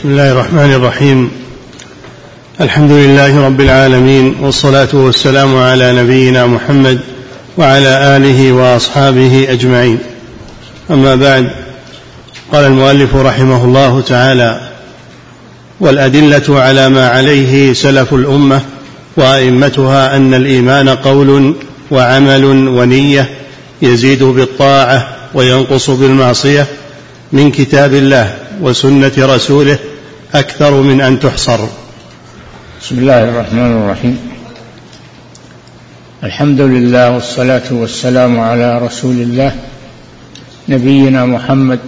بسم الله الرحمن الرحيم. الحمد لله رب العالمين والصلاة والسلام على نبينا محمد وعلى آله وأصحابه أجمعين. أما بعد قال المؤلف رحمه الله تعالى والأدلة على ما عليه سلف الأمة وأئمتها أن الإيمان قول وعمل ونية يزيد بالطاعة وينقص بالمعصية من كتاب الله وسنة رسوله أكثر من أن تحصر. بسم الله الرحمن الرحيم. الحمد لله والصلاة والسلام على رسول الله نبينا محمد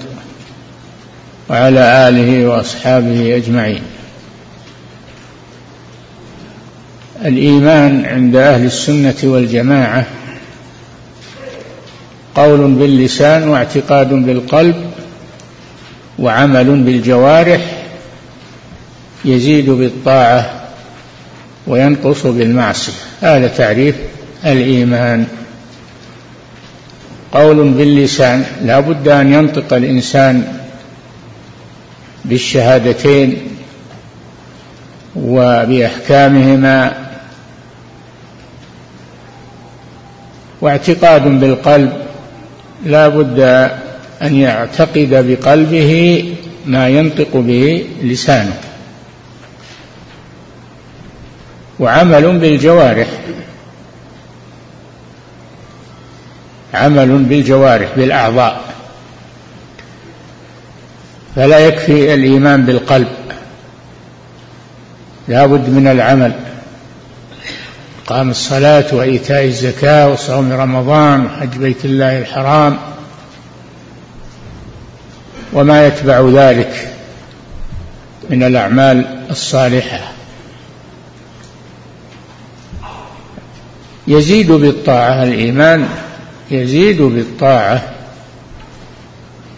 وعلى آله وأصحابه أجمعين. الإيمان عند أهل السنة والجماعة قول باللسان واعتقاد بالقلب وعمل بالجوارح يزيد بالطاعة وينقص بالمعصية. هذا تعريف الإيمان. قول باللسان لا بد أن ينطق الإنسان بالشهادتين وبأحكامهما. واعتقاد بالقلب لا بد أن يعتقد بقلبه ما ينطق به لسانه. وعمل بالجوارح. عمل بالجوارح بالأعضاء. فلا يكفي الإيمان بالقلب. لا بد من العمل. قام الصلاة وإيتاء الزكاة وصوم رمضان وحج بيت الله الحرام. وما يتبع ذلك من الأعمال الصالحة. يزيد بالطاعة الإيمان يزيد بالطاعة؟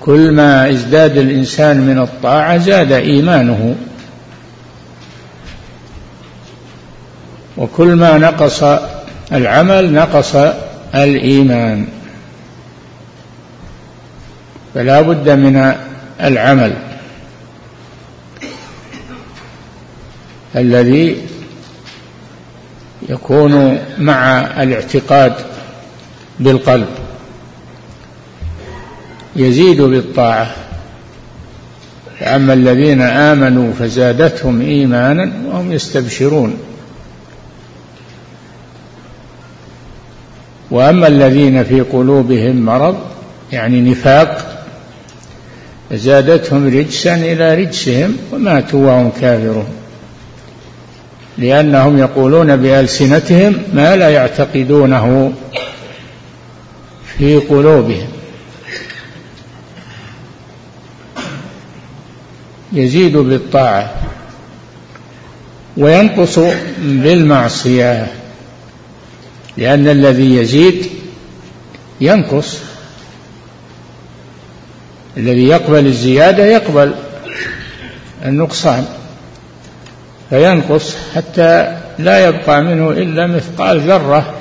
كل ما ازداد الإنسان من الطاعة زاد إيمانه. وكل ما نقص العمل نقص الإيمان. فلا بد من العمل. الذي يكون مع الاعتقاد بالقلب. يزيد بالطاعة. فاما الذين آمنوا فزادتهم إيمانا وهم يستبشرون. وأما الذين في قلوبهم مرض يعني نفاق زادتهم رجسا إلى رجسهم وماتوا وهم كافرون. لأنهم يقولون بألسنتهم ما لا يعتقدونه في قلوبهم. يزيد بالطاعة وينقص بالمعصية لأن الذي يزيد ينقص. الذي يقبل الزيادة يقبل النقصان. فينقص حتى لا يبقى منه إلا مثقال ذرة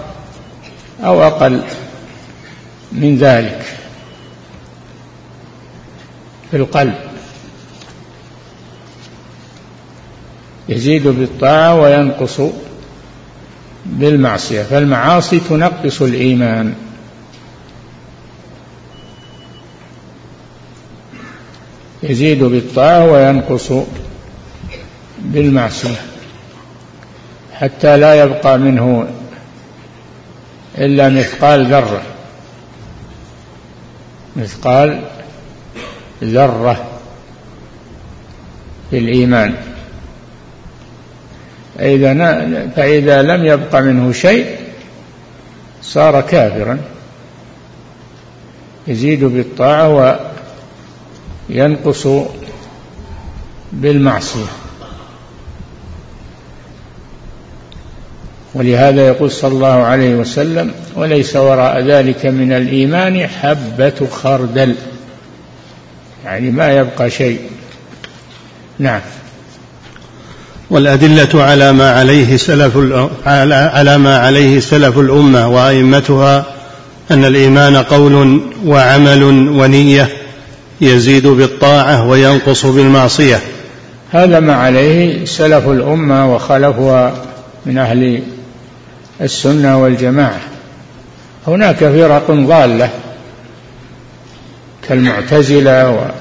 أو أقل من ذلك في القلب. يزيد بالطاعة وينقص بالمعصية فالمعاصي تنقص الإيمان. يزيد بالطاعة وينقص بالمعصية حتى لا يبقى منه إلا مثقال ذرة. مثقال ذرة في الإيمان. فإذا فإذا لم يبق منه شيء صار كافرا يزيد بالطاعة ينقص بالمعصية. ولهذا يقول صلى الله عليه وسلم وليس وراء ذلك من الإيمان حبة خردل. يعني ما يبقى شيء. نعم. والأدلة على ما عليه سلف على ما عليه سلف الأمة وأئمتها أن الإيمان قول وعمل ونية يزيد بالطاعة وينقص بالمعصية. هذا ما عليه سلف الأمة وخلفها من أهل السنة والجماعة. هناك فرق ضالة كالمعتزلة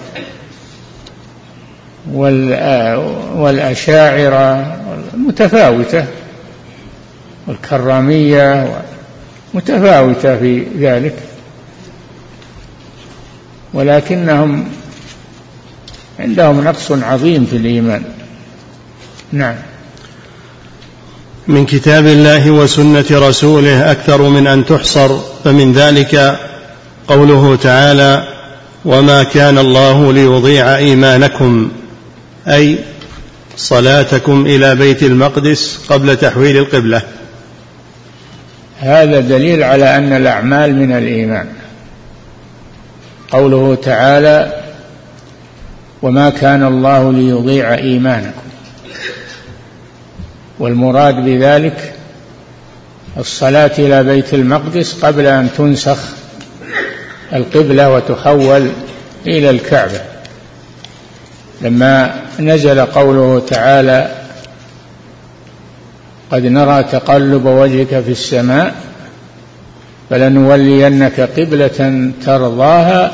والأشاعرة متفاوتة والكرامية متفاوتة في ذلك. ولكنهم عندهم نقص عظيم في الإيمان. نعم. من كتاب الله وسنة رسوله أكثر من أن تحصر فمن ذلك قوله تعالى وما كان الله ليضيع إيمانكم أي صلاتكم إلى بيت المقدس قبل تحويل القبلة هذا دليل على أن الأعمال من الإيمان. قوله تعالى وما كان الله ليضيع إيمانكم والمراد بذلك الصلاة إلى بيت المقدس قبل أن تنسخ القبلة وتحول إلى الكعبة. لما نزل قوله تعالى قد نرى تقلب وجهك في السماء فلنولينك قبلة ترضاها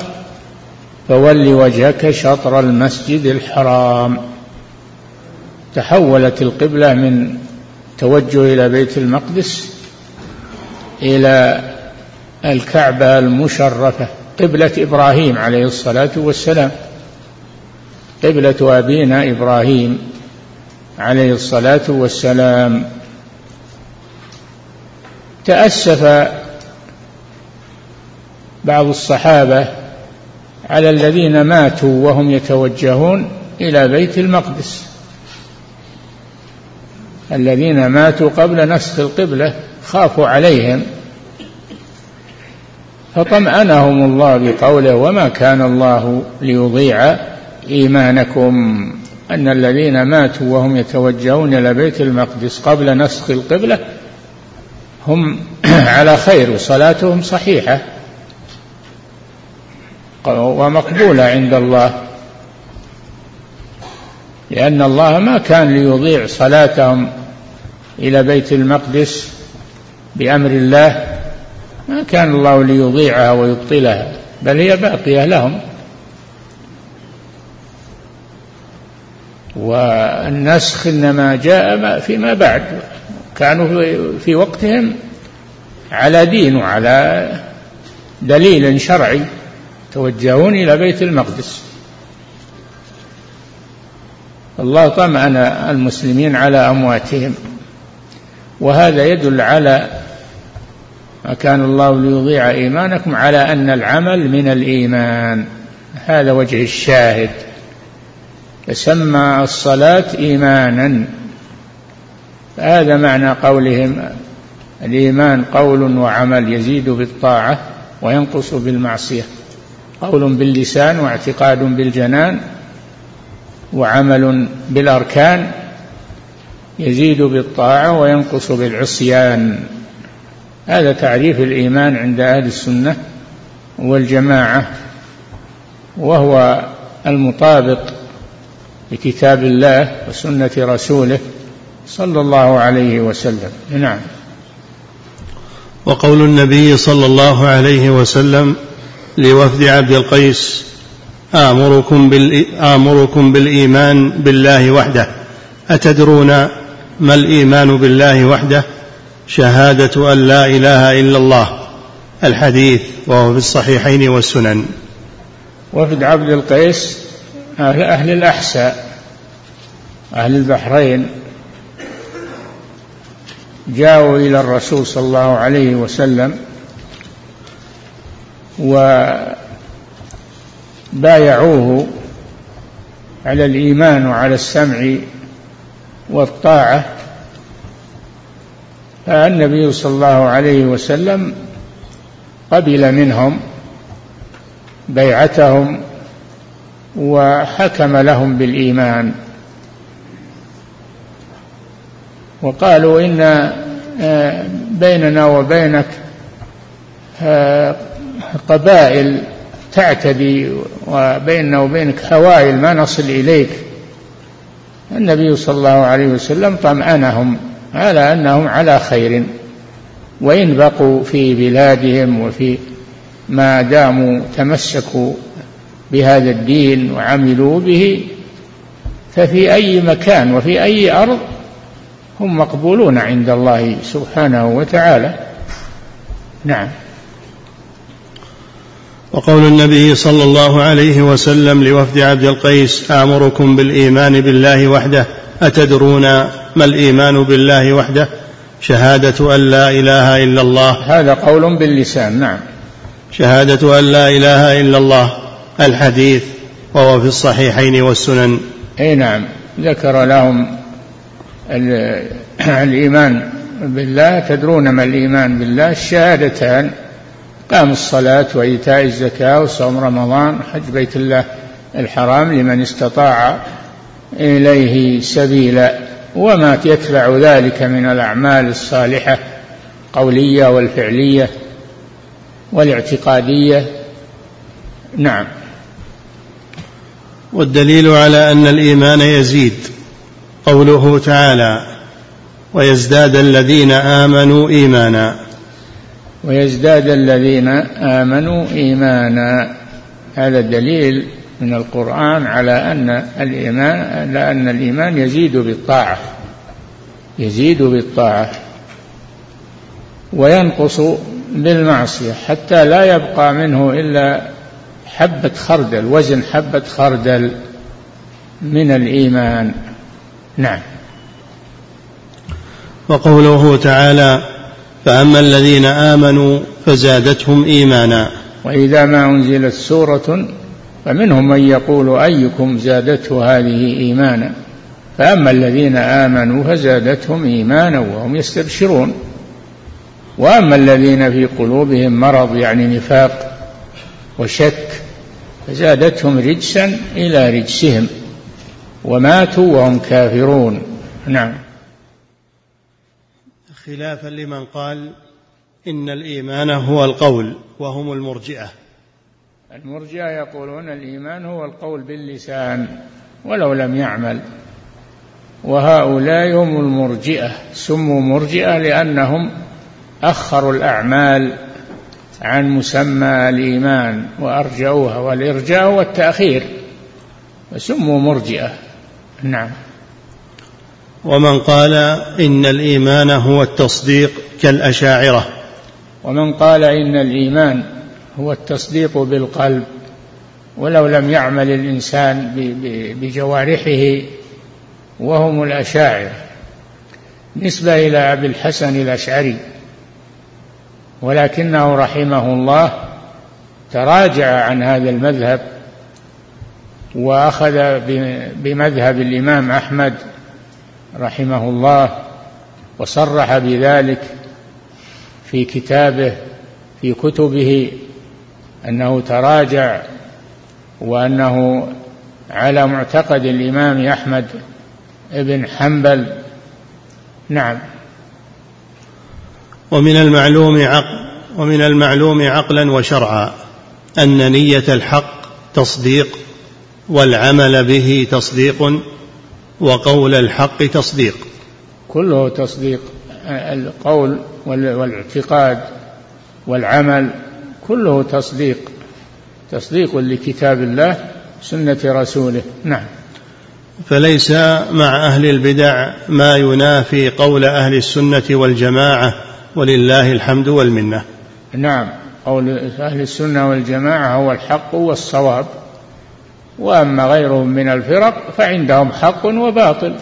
فول وجهك شطر المسجد الحرام. تحولت القبلة من توجه إلى بيت المقدس إلى الكعبة المشرفة قبلة إبراهيم عليه الصلاة والسلام. قبلة أبينا إبراهيم عليه الصلاة والسلام. تأسف بعض الصحابة على الذين ماتوا وهم يتوجهون إلى بيت المقدس. الذين ماتوا قبل نسخ القبلة خافوا عليهم. فطمأنهم الله بقوله وما كان الله ليضيع إيمانكم أن الذين ماتوا وهم يتوجهون إلى بيت المقدس قبل نسخ القبلة هم على خير وصلاتهم صحيحة ومقبولة عند الله. لأن الله ما كان ليضيع صلاتهم إلى بيت المقدس بأمر الله ما كان الله ليضيعها ويبطلها بل هي باقية لهم. والنسخ إنما جاء فيما بعد كانوا في وقتهم على دين وعلى دليل شرعي توجهون إلى بيت المقدس. الله طمأن المسلمين على أمواتهم. وهذا يدل على ما كان الله ليضيع إيمانكم على أن العمل من الإيمان. هذا وجه الشاهد. فسمى الصلاة إيمانا. هذا معنى قولهم. الإيمان قول وعمل يزيد بالطاعة وينقص بالمعصية. قول باللسان واعتقاد بالجنان وعمل بالأركان يزيد بالطاعة وينقص بالعصيان. هذا تعريف الإيمان عند أهل السنة والجماعة وهو المطابق لكتاب الله وسنة رسوله صلى الله عليه وسلم. نعم. وقول النبي صلى الله عليه وسلم لوفد عبد القيس آمركم, بالإيمان بالله وحده أتدرون ما الإيمان بالله وحده؟ شهادة أن لا إله إلا الله. الحديث وهو في الصحيحين والسنن. وفد عبد القيس أهل, أهل الأحساء أهل البحرين. جاءوا إلى الرسول صلى الله عليه وسلم وبايعوه على الإيمان وعلى السمع والطاعة فالنبي صلى الله عليه وسلم قبل منهم بيعتهم وحكم لهم بالإيمان. وقالوا إن آه، بيننا وبينك آه، قبائل تعتدي وبيننا وبينك حوائل ما نصل إليك. النبي صلى الله عليه وسلم طمأنهم على أنهم على خير وإن بقوا في بلادهم وفي ما داموا تمسكوا بهذا الدين وعملوا به ففي أي مكان وفي أي أرض هم مقبولون عند الله سبحانه وتعالى. نعم. وقول النبي صلى الله عليه وسلم لوفد عبد القيس آمركم بالإيمان بالله وحده أتدرون ما الإيمان بالله وحده؟ شهادة أن لا إله إلا الله. هذا قول باللسان نعم. شهادة أن لا إله إلا الله الحديث وهو في الصحيحين والسنن. أي نعم. ذكر لهم الإيمان بالله تدرون ما الإيمان بالله الشهادتان. قام الصلاة وإيتاء الزكاة وصوم رمضان حج بيت الله الحرام لمن استطاع إليه سبيلا. وما يتبع ذلك من الأعمال الصالحة قولية والفعلية والاعتقادية. نعم. والدليل على أن الإيمان يزيد قوله تعالى ويزداد الذين آمنوا إيمانا. ويزداد الذين آمنوا إيمانا. هذا دليل من القرآن على أن الإيمان على أن الإيمان يزيد بالطاعة يزيد بالطاعة وينقص بالمعصية حتى لا يبقى منه إلا حبة خردل وزن حبة خردل من الإيمان. نعم. وقوله تعالى فأما الذين آمنوا فزادتهم إيمانا. وإذا ما أنزلت سورة فمنهم من يقول أيكم زادته هذه إيمانا. فأما الذين آمنوا فزادتهم إيمانا وهم يستبشرون. وأما الذين في قلوبهم مرض يعني نفاق وشك فزادتهم رجسا إلى رجسهم. وماتوا وهم كافرون. نعم. خلافا لمن قال إن الإيمان هو القول وهم المرجئة. المرجئة يقولون الإيمان هو القول باللسان ولو لم يعمل. وهؤلاء هم المرجئة سموا مرجئة لأنهم أخروا الأعمال عن مسمى الإيمان وأرجعوها والإرجاء والتأخير فسموا مرجئة. نعم. ومن قال إن الإيمان هو التصديق كالأشاعرة. ومن قال إن الإيمان هو التصديق بالقلب ولو لم يعمل الإنسان بجوارحه وهم الأشاعرة نسبة إلى أبي الحسن الأشعري ولكنه رحمه الله تراجع عن هذا المذهب وأخذ بمذهب الإمام أحمد رحمه الله وصرح بذلك في كتابه في كتبه أنه تراجع وأنه على معتقد الإمام أحمد بن حنبل. نعم. ومن المعلوم عقل ومن المعلوم عقلا وشرعا أن نية الحق تصديق والعمل به تصديق وقول الحق تصديق. كله تصديق. القول والاعتقاد والعمل كله تصديق. تصديق لكتاب الله سنة رسوله. نعم. فليس مع أهل البدع ما ينافي قول أهل السنة والجماعة ولله الحمد والمنة. نعم. قول أهل السنة والجماعة هو الحق والصواب. وأما غيرهم من الفرق فعندهم حق وباطل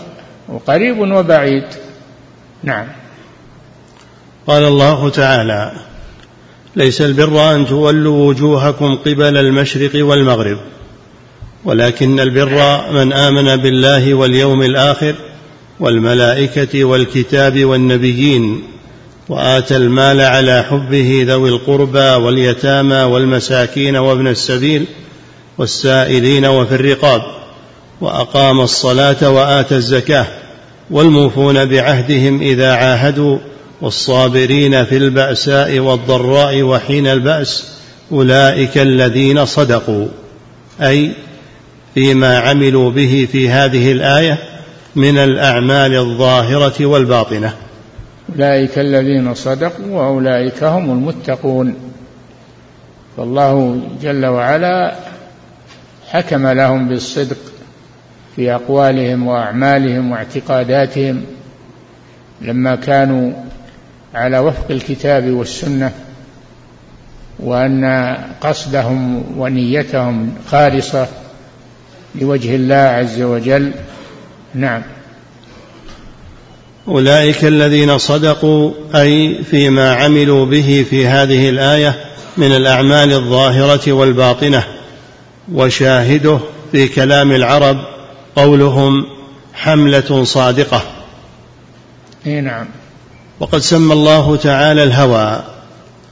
وقريب وبعيد. نعم. قال الله تعالى ليس البر أن تولوا وجوهكم قبل المشرق والمغرب ولكن البر من آمن بالله واليوم الآخر والملائكة والكتاب والنبيين وآتى المال على حبه ذوي القربى واليتامى والمساكين وابن السبيل والسائلين وفي الرقاب وأقام الصلاة وآتى الزكاة والموفون بعهدهم إذا عاهدوا والصابرين في البأساء والضراء وحين البأس أولئك الذين صدقوا. أي فيما عملوا به في هذه الآية من الأعمال الظاهرة والباطنة. أولئك الذين صدقوا وأولئك هم المتقون. فالله جل وعلا حكم لهم بالصدق في أقوالهم وأعمالهم واعتقاداتهم لما كانوا على وفق الكتاب والسنة وأن قصدهم ونيتهم خالصة لوجه الله عز وجل. نعم. أولئك الذين صدقوا أي فيما عملوا به في هذه الآية من الأعمال الظاهرة والباطنة. وشاهده في كلام العرب قولهم حملة صادقة. إي نعم. وقد سمى الله تعالى الهوى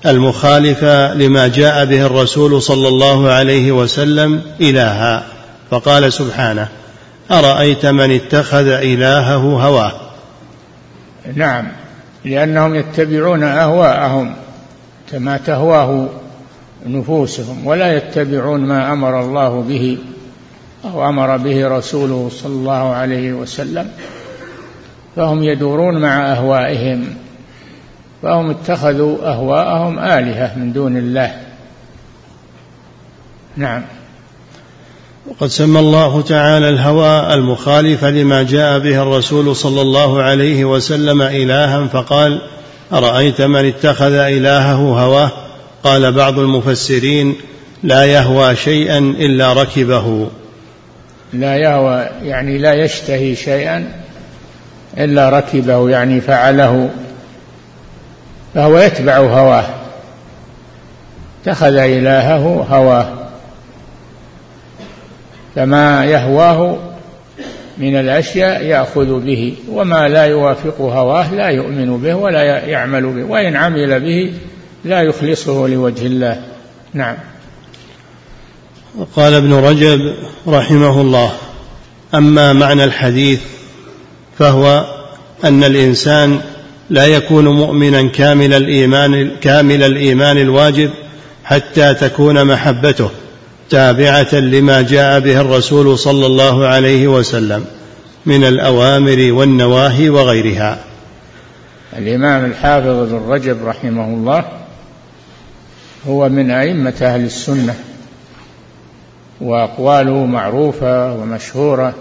المخالف لما جاء به الرسول صلى الله عليه وسلم إلها فقال سبحانه أرأيت من اتخذ إلهه هواه؟ نعم لأنهم يتبعون أهواءهم كما تهواه. نفوسهم ولا يتبعون ما أمر الله به أو أمر به رسوله صلى الله عليه وسلم. فهم يدورون مع أهوائهم فهم اتخذوا أهواءهم آلهة من دون الله. نعم. وقد سمى الله تعالى الهوى المخالف لما جاء به الرسول صلى الله عليه وسلم إلها فقال أرأيت من اتخذ إلهه هواه؟ قال بعض المفسرين لا يهوى شيئا إلا ركبه. لا يهوى يعني لا يشتهي شيئا إلا ركبه يعني فعله فهو يتبع هواه. اتخذ إلهه هواه. فما يهواه من الأشياء يأخذ به وما لا يوافق هواه لا يؤمن به ولا يعمل به وإن عمل به لا يخلصه لوجه الله. نعم. قال ابن رجب رحمه الله أما معنى الحديث فهو أن الإنسان لا يكون مؤمنا كامل الإيمان كامل الإيمان الواجب حتى تكون محبته تابعة لما جاء به الرسول صلى الله عليه وسلم من الأوامر والنواهي وغيرها. الإمام الحافظ ابن رجب رحمه الله هو من أئمة أهل السنة وأقواله معروفة ومشهورة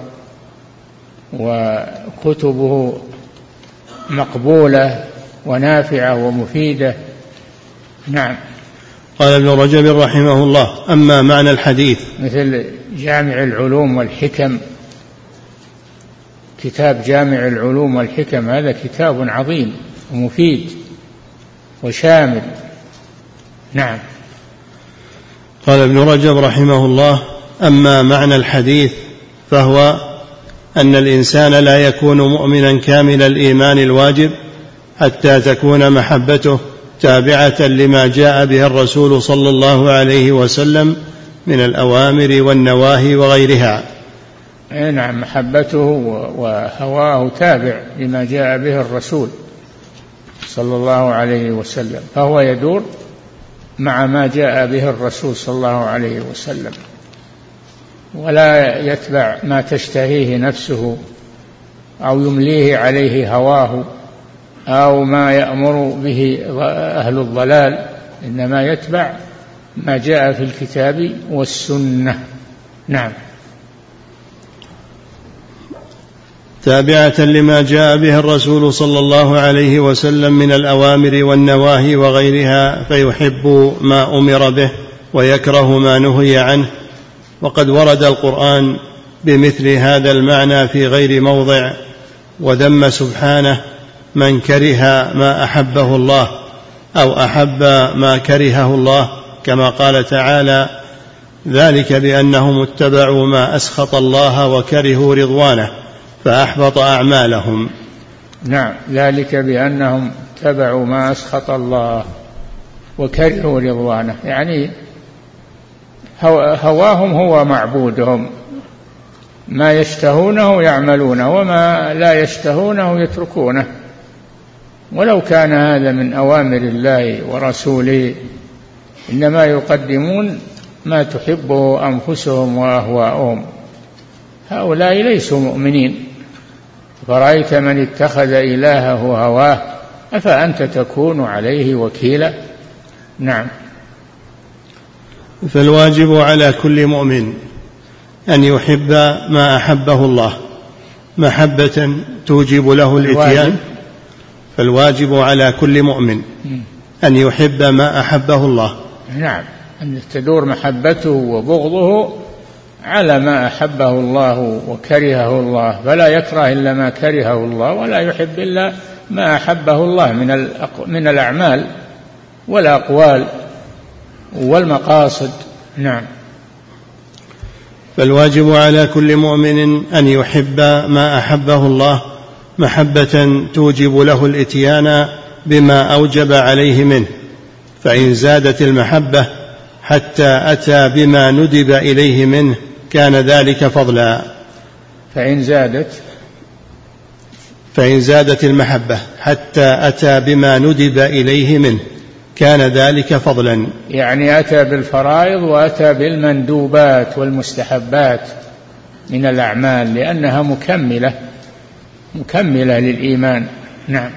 وكتبه مقبولة ونافعة ومفيدة. نعم. قال ابن رجب رحمه الله أما معنى الحديث. مثل جامع العلوم والحكم. كتاب جامع العلوم والحكم هذا كتاب عظيم ومفيد وشامل. نعم. قال ابن رجب رحمه الله أما معنى الحديث فهو أن الإنسان لا يكون مؤمنا كامل الإيمان الواجب حتى تكون محبته تابعة لما جاء به الرسول صلى الله عليه وسلم من الأوامر والنواهي وغيرها. أي نعم محبته وهواه تابع لما جاء به الرسول صلى الله عليه وسلم. فهو يدور مع ما جاء به الرسول صلى الله عليه وسلم. ولا يتبع ما تشتهيه نفسه أو يمليه عليه هواه أو ما يأمر به أهل الضلال. إنما يتبع ما جاء في الكتاب والسنة. نعم. تابعة لما جاء به الرسول صلى الله عليه وسلم من الأوامر والنواهي وغيرها فيحب ما أمر به ويكره ما نهي عنه. وقد ورد القرآن بمثل هذا المعنى في غير موضع وذم سبحانه من كره ما أحبه الله أو أحب ما كرهه الله كما قال تعالى ذلك بأنهم اتبعوا ما أسخط الله وكرهوا رضوانه فأحبط أعمالهم. نعم ذلك بأنهم اتبعوا ما أسخط الله وكرهوا رضوانه. يعني هواهم هو معبودهم. ما يشتهونه يعملونه وما لا يشتهونه يتركونه. ولو كان هذا من أوامر الله ورسوله إنما يقدمون ما تحبه أنفسهم واهواؤهم هؤلاء ليسوا مؤمنين. فرأيت من اتخذ إلهه هواه؟ أفأنت تكون عليه وكيلا؟ نعم. فالواجب على كل مؤمن أن يحب ما أحبه الله. محبة توجب له الإتيان. فالواجب على كل مؤمن أن يحب ما أحبه الله. نعم. أن تدور محبته وبغضه على ما أحبه الله وكرهه الله فلا يكره إلا ما كرهه الله ولا يحب إلا ما أحبه الله من من الأعمال والأقوال والمقاصد. نعم. فالواجب على كل مؤمن أن يحب ما أحبه الله محبة توجب له الإتيان بما أوجب عليه منه فإن زادت المحبة حتى أتى بما ندب إليه منه كان ذلك فضلا. فإن زادت فإن زادت المحبة حتى أتى بما ندب إليه منه كان ذلك فضلا. يعني أتى بالفرائض وأتى بالمندوبات والمستحبات من الأعمال لأنها مكملة مكملة للإيمان. نعم.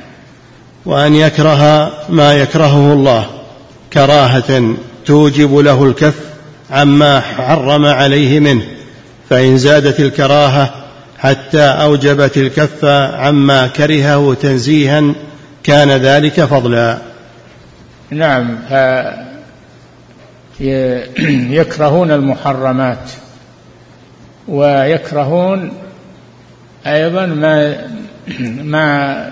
وأن يكره ما يكرهه الله كراهة توجب له الكف عما حرم عليه منه فإن زادت الكراهة حتى أوجبت الكف عما كرهه تنزيها كان ذلك فضلا. نعم يكرهون المحرمات ويكرهون أيضا ما ما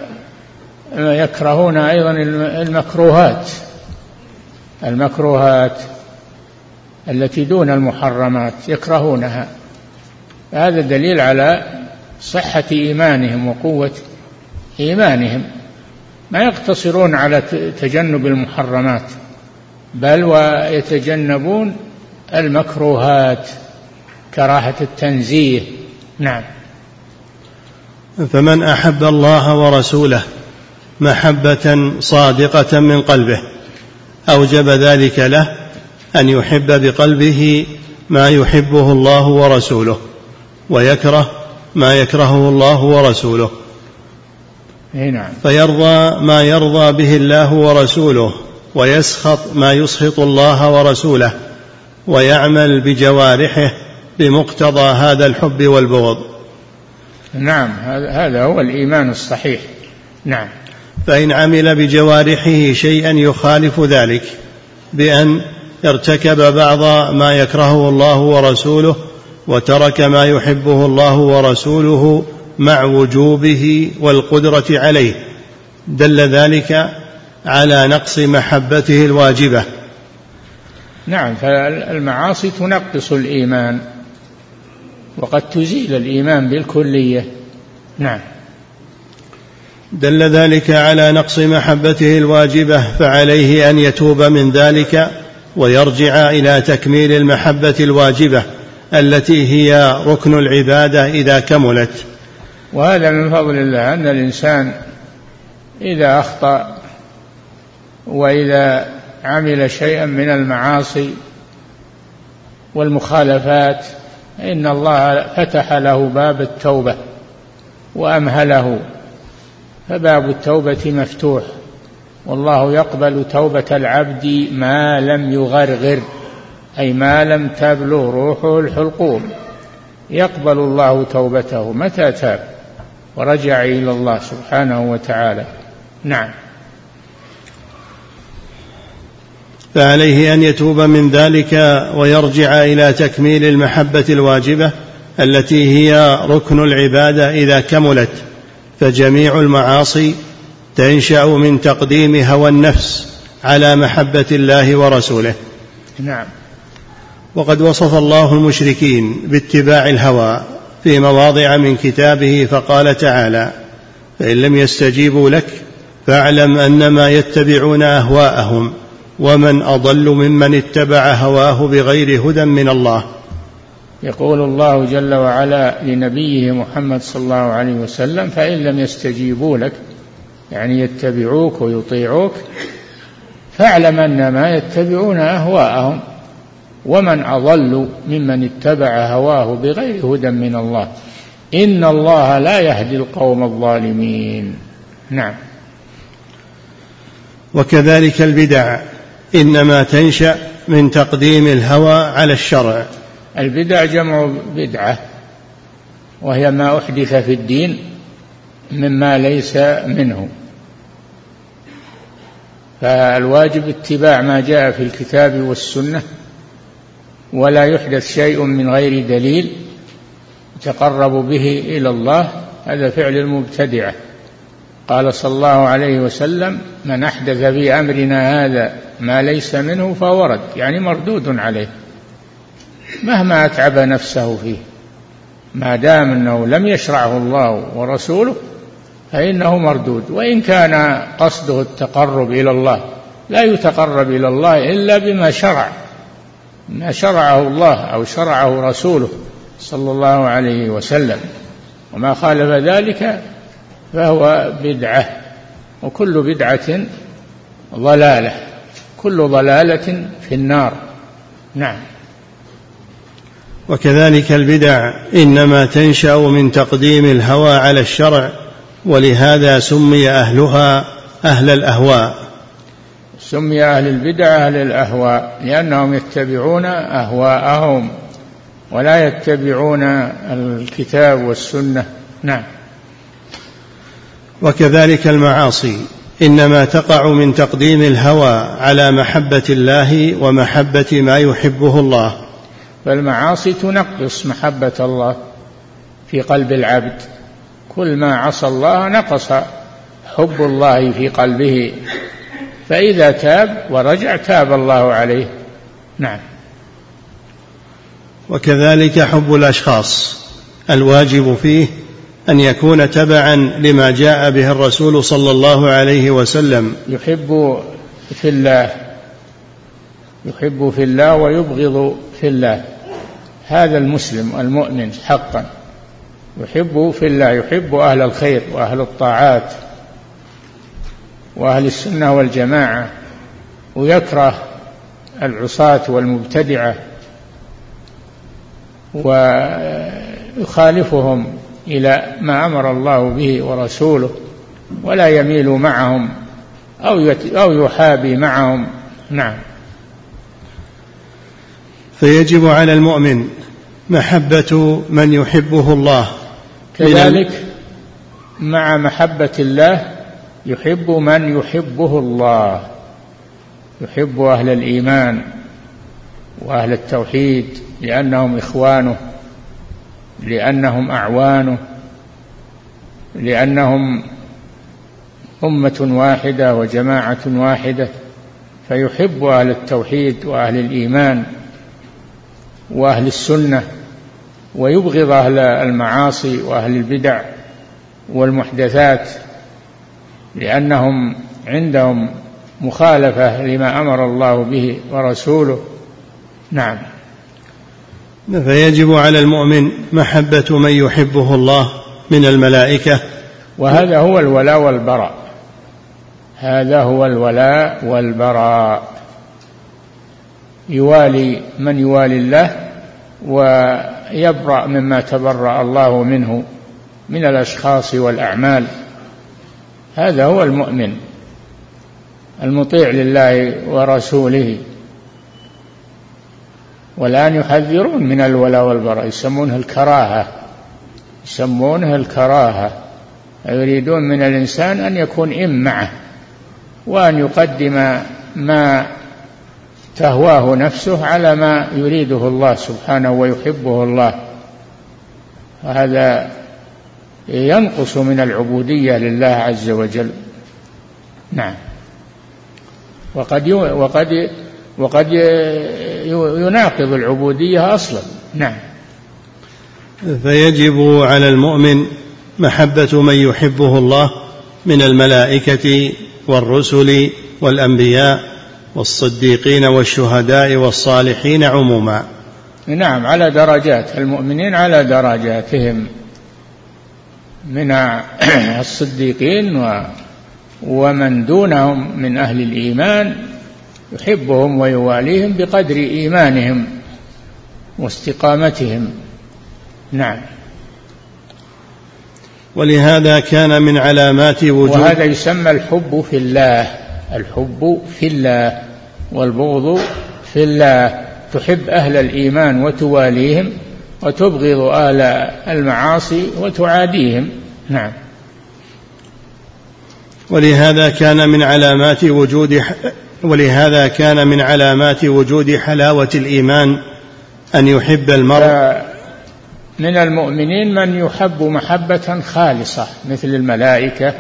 يكرهون أيضا المكروهات المكروهات التي دون المحرمات يكرهونها. هذا دليل على صحة إيمانهم وقوة إيمانهم. ما يقتصرون على تجنب المحرمات بل ويتجنبون المكروهات كراهة التنزيه. نعم. فمن أحب الله ورسوله محبة صادقة من قلبه أوجب ذلك له أن يحب بقلبه ما يحبه الله ورسوله ويكره ما يكرهه الله ورسوله. نعم. فيرضى ما يرضى به الله ورسوله ويسخط ما يسخط الله ورسوله ويعمل بجوارحه بمقتضى هذا الحب والبغض. نعم هذا هو الإيمان الصحيح. نعم. فإن عمل بجوارحه شيئا يخالف ذلك بأن ارتكب بعض ما يكرهه الله ورسوله وترك ما يحبه الله ورسوله مع وجوبه والقدرة عليه دل ذلك على نقص محبته الواجبة. نعم فالمعاصي تنقص الإيمان وقد تزيل الإيمان بالكلية. نعم. دل ذلك على نقص محبته الواجبة فعليه أن يتوب من ذلك ويرجع إلى تكميل المحبة الواجبة التي هي ركن العبادة إذا كملت. وهذا من فضل الله أن الإنسان إذا أخطأ وإذا عمل شيئا من المعاصي والمخالفات إن الله فتح له باب التوبة وأمهله فباب التوبة مفتوح. والله يقبل توبة العبد ما لم يغرغر أي ما لم تبلغ روحه الحلقوم. يقبل الله توبته متى تاب ورجع إلى الله سبحانه وتعالى. نعم. فعليه أن يتوب من ذلك ويرجع إلى تكميل المحبة الواجبة التي هي ركن العبادة إذا كملت فجميع المعاصي تنشأ من تقديم هوى النفس على محبة الله ورسوله. نعم. وقد وصف الله المشركين باتباع الهوى في مواضع من كتابه فقال تعالى فإن لم يستجيبوا لك فاعلم أنما يتبعون أهواءهم ومن أضل ممن اتبع هواه بغير هدى من الله. يقول الله جل وعلا لنبيه محمد صلى الله عليه وسلم فإن لم يستجيبوا لك يعني يتبعوك ويطيعوك فاعلم انما يتبعون أهواءهم ومن أضل ممن اتبع هواه بغير هدى من الله. إن الله لا يهدي القوم الظالمين. نعم. وكذلك البدع إنما تنشأ من تقديم الهوى على الشرع. البدع جمع بدعة وهي ما أحدث في الدين مما ليس منه. فالواجب اتباع ما جاء في الكتاب والسنة ولا يحدث شيء من غير دليل يتقرب به إلى الله هذا فعل المبتدعة. قال صلى الله عليه وسلم من أحدث في أمرنا هذا ما ليس منه فهو رد. يعني مردود عليه. مهما أتعب نفسه فيه ما دام أنه لم يشرعه الله ورسوله فإنه مردود. وإن كان قصده التقرب إلى الله لا يتقرب إلى الله إلا بما شرع. ما شرعه الله أو شرعه رسوله صلى الله عليه وسلم. وما خالف ذلك فهو بدعة. وكل بدعة ضلالة. كل ضلالة في النار. نعم. وكذلك البدع إنما تنشأ من تقديم الهوى على الشرع. ولهذا سمي أهلها أهل الأهواء. سمي أهل البدع أهل الأهواء لأنهم يتبعون أهواءهم ولا يتبعون الكتاب والسنة. نعم. وكذلك المعاصي إنما تقع من تقديم الهوى على محبة الله ومحبة ما يحبه الله. فالمعاصي تنقص محبة الله في قلب العبد. كل ما عصى الله نقص حب الله في قلبه. فإذا تاب ورجع تاب الله عليه. نعم. وكذلك حب الأشخاص. الواجب فيه أن يكون تبعا لما جاء به الرسول صلى الله عليه وسلم. يحب في الله. يحب في الله ويبغض في الله. هذا المسلم المؤمن حقا. يحب في الله يحب أهل الخير وأهل الطاعات وأهل السنة والجماعة ويكره العصاة والمبتدعة ويخالفهم إلى ما أمر الله به ورسوله ولا يميل معهم أو أو يحابي معهم. نعم. فيجب على المؤمن محبة من يحبه الله. كذلك مع محبة الله يحب من يحبه الله يحب أهل الإيمان وأهل التوحيد لأنهم إخوانه لأنهم أعوانه لأنهم أمة واحدة وجماعة واحدة فيحب أهل التوحيد وأهل الإيمان وأهل السنة. ويبغض أهل المعاصي وأهل البدع والمحدثات لأنهم عندهم مخالفة لما أمر الله به ورسوله. نعم. فيجب على المؤمن محبة من يحبه الله من الملائكة. وهذا هو الولاء والبراء. هذا هو الولاء والبراء. يوالي من يوالي الله ويبرأ مما تبرأ الله منه من الأشخاص والأعمال. هذا هو المؤمن المطيع لله ورسوله. والآن يحذرون من الولاء والبراء يسمونها الكراهة يسمونها الكراهة. يريدون من الإنسان أن يكون إم معه وأن يقدم ما تهواه نفسه على ما يريده الله سبحانه ويحبه الله. وهذا ينقص من العبودية لله عز وجل. نعم. وقد وقد وقد يناقض العبودية أصلا. نعم. فيجب على المؤمن محبة من يحبه الله من الملائكة والرسل والأنبياء والصديقين والشهداء والصالحين عموما. نعم على درجات. المؤمنين على درجاتهم. من الصديقين ومن دونهم من أهل الإيمان يحبهم ويواليهم بقدر إيمانهم واستقامتهم. نعم. ولهذا كان من علامات وجود وهذا يسمى الحب في الله. الحب في الله والبغض في الله. تحب أهل الإيمان وتواليهم وتبغض أهل المعاصي وتعاديهم. نعم. ولهذا كان من علامات وجود ولهذا كان من علامات وجود حلاوة الإيمان أن يحب المرء. من المؤمنين من يحب محبة خالصة مثل الملائكة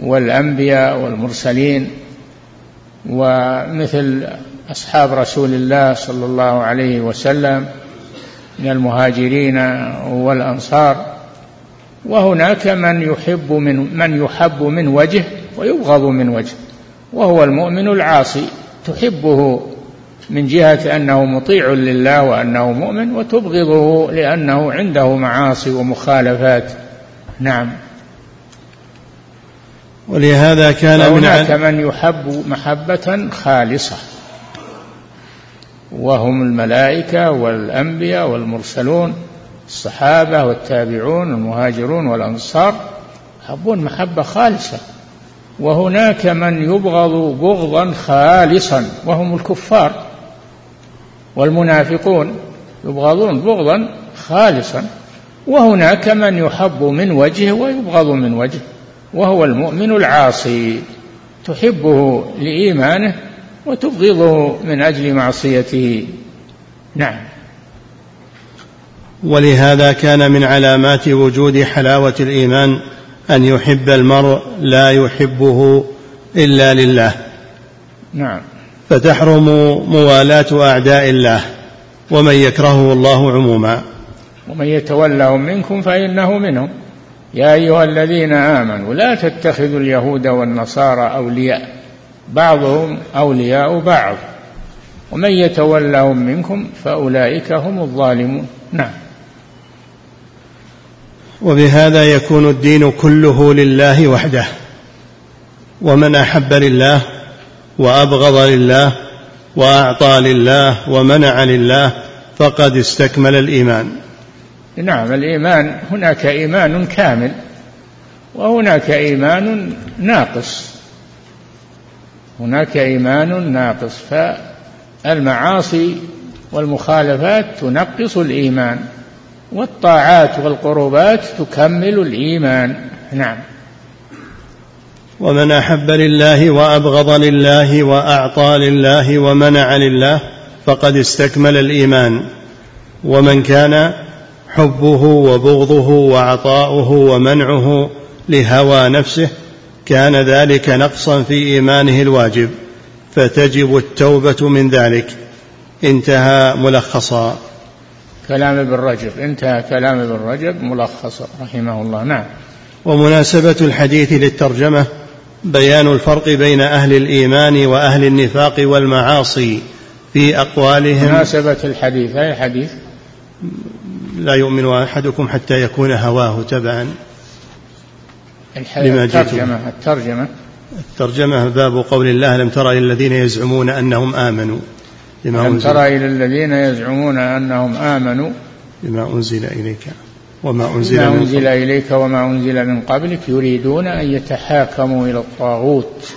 والأنبياء والمرسلين ومثل أصحاب رسول الله صلى الله عليه وسلم من المهاجرين والأنصار. وهناك من يحب من من يحب من وجه ويبغض من وجه وهو المؤمن العاصي تحبه من جهة أنه مطيع لله وأنه مؤمن وتبغضه لأنه عنده معاصي ومخالفات. نعم. ولهذا كان من هناك من يحب محبة خالصة. وهم الملائكة والأنبياء والمرسلون الصحابة والتابعون المهاجرون والأنصار يحبون محبة خالصة. وهناك من يبغض بغضا خالصا وهم الكفار والمنافقون يبغضون بغضا خالصا. وهناك من يحب من وجه ويبغض من وجه وهو المؤمن العاصي. تحبه لإيمانه وتبغضه من أجل معصيته. نعم. ولهذا كان من علامات وجود حلاوة الإيمان أن يحب المرء لا يحبه إلا لله. نعم. فتحرم موالاة أعداء الله ومن يكرهه الله عموما. ومن يتولهم منكم فإنه منهم. يا أيها الذين آمنوا لا تتخذوا اليهود والنصارى أولياء بعضهم أولياء بعض. ومن يتولهم منكم فأولئك هم الظالمون. نعم. وبهذا يكون الدين كله لله وحده. ومن أحب لله وأبغض لله وأعطى لله ومنع لله فقد استكمل الإيمان. نعم الإيمان هناك إيمان كامل وهناك إيمان ناقص. هناك إيمان ناقص فالمعاصي والمخالفات تنقص الإيمان والطاعات والقربات تكمل الإيمان. نعم. ومن أحب لله وأبغض لله وأعطى لله ومنع لله فقد استكمل الإيمان. ومن كان حبه وبغضه وعطاؤه ومنعه لهوى نفسه كان ذلك نقصا في إيمانه الواجب فتجب التوبة من ذلك. انتهى ملخصا. كلام ابن رجب. انتهى كلام ابن رجب ملخصا رحمه الله. نعم. ومناسبة الحديث للترجمة بيان الفرق بين أهل الإيمان وأهل النفاق والمعاصي في أقوالهم. مناسبة الحديث. أي حديث؟ لا يؤمن أحدكم حتى يكون هواه تبعا. لما الترجمة الترجمة. الترجمة باب قول الله لم تر إلى الذين يزعمون أنهم آمنوا. بما ألم تر إلى الذين يزعمون أنهم آمنوا. بما أنزل إليك وما أنزل, بما أنزل إليك وما أنزل من قبلك. يريدون أن يتحاكموا إلى الطاغوت.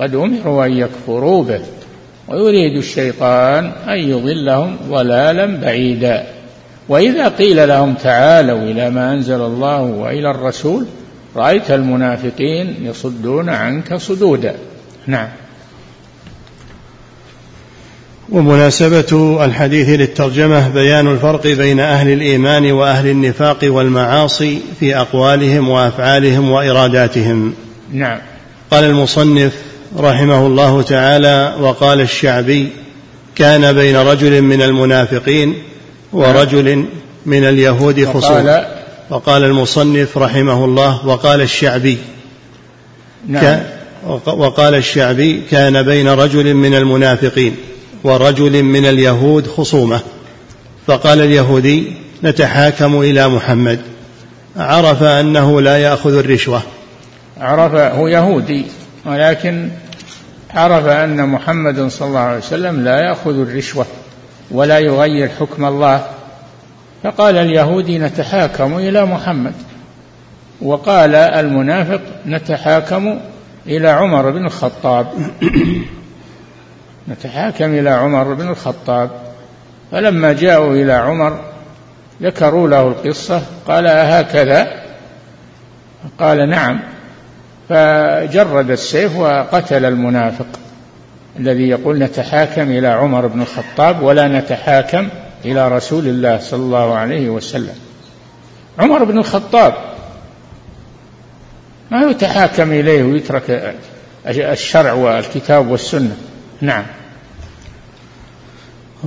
قد أمروا أن يكفروا به. ويريد الشيطان أن يضلهم ضلالا بعيدا. وإذا قيل لهم تعالوا إلى ما أنزل الله وإلى الرسول رأيت المنافقين يصدون عنك صدودا نعم ومناسبة الحديث للترجمة بيان الفرق بين أهل الإيمان وأهل النفاق والمعاصي في أقوالهم وأفعالهم وإراداتهم. نعم. قال المصنف رحمه الله تعالى وقال الشعبي كان بين رجل من المنافقين ورجل من اليهود خصوم. وقال, وقال المصنف رحمه الله وقال الشعبي. نعم. وقال الشعبي كان بين رجل من المنافقين ورجل من اليهود خصومة. فقال اليهودي نتحاكم إلى محمد. عرف أنه لا يأخذ الرشوة. عرف هو يهودي ولكن عرف أن محمد صلى الله عليه وسلم لا يأخذ الرشوة. ولا يغير حكم الله. فقال اليهودي نتحاكم إلى محمد. وقال المنافق نتحاكم إلى عمر بن الخطاب. نتحاكم إلى عمر بن الخطاب. فلما جاءوا إلى عمر ذكروا له القصة قال أهكذا؟ قال نعم. فجرد السيف وقتل المنافق. الذي يقول نتحاكم إلى عمر بن الخطاب ولا نتحاكم إلى رسول الله صلى الله عليه وسلم. عمر بن الخطاب ما يتحاكم إليه ويترك الشرع والكتاب والسنة. نعم.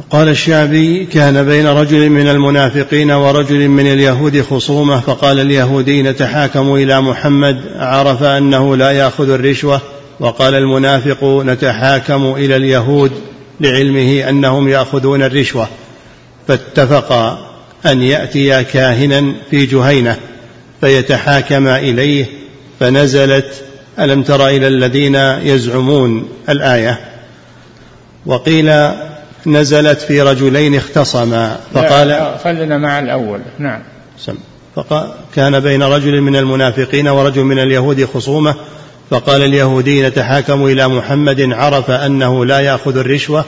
قال الشعبي كان بين رجل من المنافقين ورجل من اليهود خصومة فقال اليهودي نتحاكم إلى محمد عرف أنه لا يأخذ الرشوة. وقال المنافق نتحاكم إلى اليهود لعلمه أنهم يأخذون الرشوة فاتفقا أن ياتيا كاهنا في جهينة فيتحاكما إليه فنزلت ألم تر إلى الذين يزعمون الآية؟ وقيل نزلت في رجلين اختصما فقال خلنا مع الأول. نعم. سم. فقال كان بين رجل من المنافقين ورجل من اليهود خصومة فقال اليهودي نتحاكم إلى محمد عرف أنه لا يأخذ الرشوة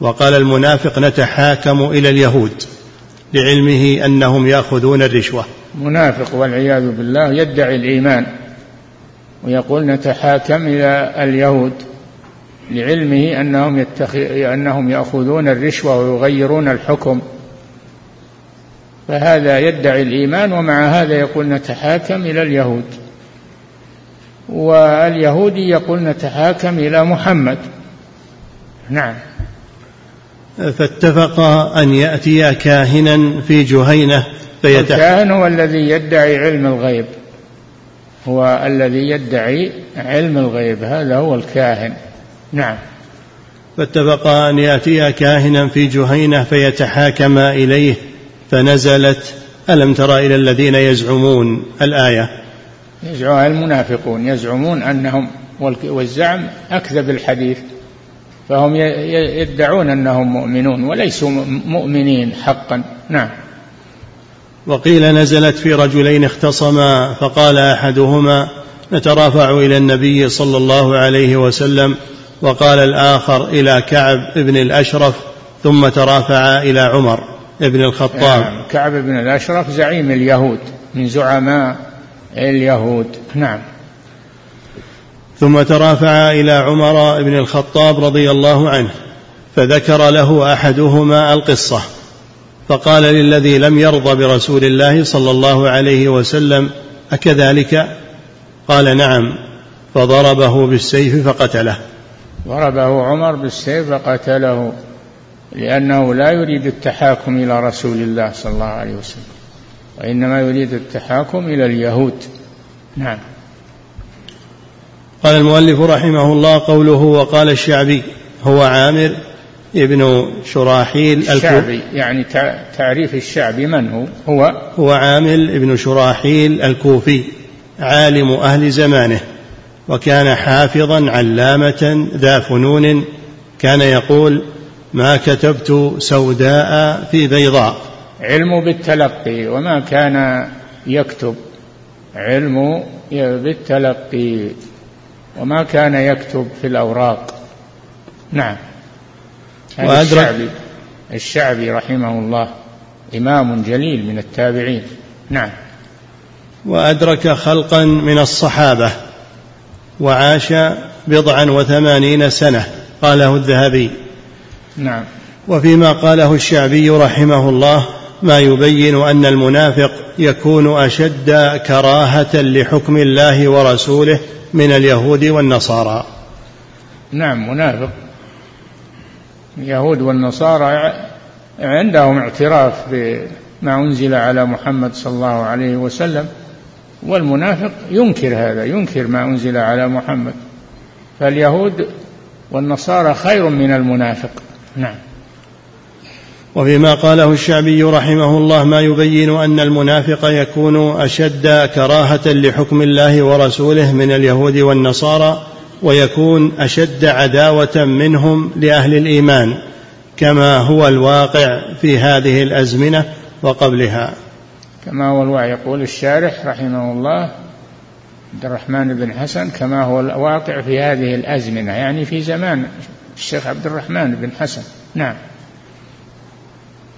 وقال المنافق نتحاكم إلى اليهود لعلمه أنهم يأخذون الرشوة. منافق والعياذ بالله يدعي الإيمان ويقول نتحاكم إلى اليهود لعلمه أنهم, يتخ... أنهم يأخذون الرشوة ويغيرون الحكم. فهذا يدعي الإيمان ومع هذا يقول نتحاكم إلى اليهود. واليهودي يقول نتحاكم إلى محمد. نعم. فاتفقا أن يأتيا كاهنا في جهينة فيتح... الكاهن هو الذي يدعي علم الغيب. هو الذي يدعي علم الغيب. هذا هو الكاهن. نعم. فاتفقا أن يأتيا كاهنا في جهينة فيتحاكما إليه فنزلت. ألم تر إلى الذين يزعمون الآية؟ يزعم المنافقون يزعمون أنهم والزعم أكذب الحديث فهم يدعون أنهم مؤمنون وليسوا مؤمنين حقا. نعم. وقيل نزلت في رجلين اختصما فقال أحدهما نترافع إلى النبي صلى الله عليه وسلم وقال الآخر إلى كعب بن الأشرف ثم ترافع إلى عمر بن الخطاب. نعم. كعب بن الأشرف زعيم اليهود من زعماء اليهود. نعم. ثم ترافع إلى عمر بن الخطاب رضي الله عنه فذكر له أحدهما القصة فقال للذي لم يرضى برسول الله صلى الله عليه وسلم أكذلك؟ قال نعم. فضربه بالسيف فقتله. ضربه عمر بالسيف فقتله لأنه لا يريد التحاكم إلى رسول الله صلى الله عليه وسلم. وإنما يريد التحاكم إلى اليهود. نعم. قال المؤلف رحمه الله قوله وقال الشعبي هو عامر ابن شراحيل الشعبي يعني تعريف الشعبي من هو؟ هو. هو عامر ابن شراحيل الكوفي عالم أهل زمانه وكان حافظا علامة ذا فنون كان يقول ما كتبت سوداء في بيضاء. علم بالتلقي وما كان يكتب. علم بالتلقي وما كان يكتب في الأوراق. نعم. الشعبي الشعبي رحمه الله إمام جليل من التابعين. نعم. وأدرك خلقا من الصحابة وعاش بضعا وثمانين سنة قاله الذهبي. نعم. وفيما قاله الشعبي رحمه الله ما يبين أن المنافق يكون أشد كراهة لحكم الله ورسوله من اليهود والنصارى. نعم منافق. اليهود والنصارى عندهم اعتراف بما أنزل على محمد صلى الله عليه وسلم والمنافق ينكر هذا ينكر ما أنزل على محمد. فاليهود والنصارى خير من المنافق. نعم. وفيما قاله الشعبي رحمه الله ما يبين أن المنافق يكون أشد كراهة لحكم الله ورسوله من اليهود والنصارى ويكون أشد عداوة منهم لأهل الإيمان كما هو الواقع في هذه الأزمنة وقبلها. كما هو الوعي يقول الشارح رحمه الله الرحمن بن حسن كما هو الواقع في هذه الأزمنة يعني في زمان الشيخ عبد الرحمن بن حسن. نعم.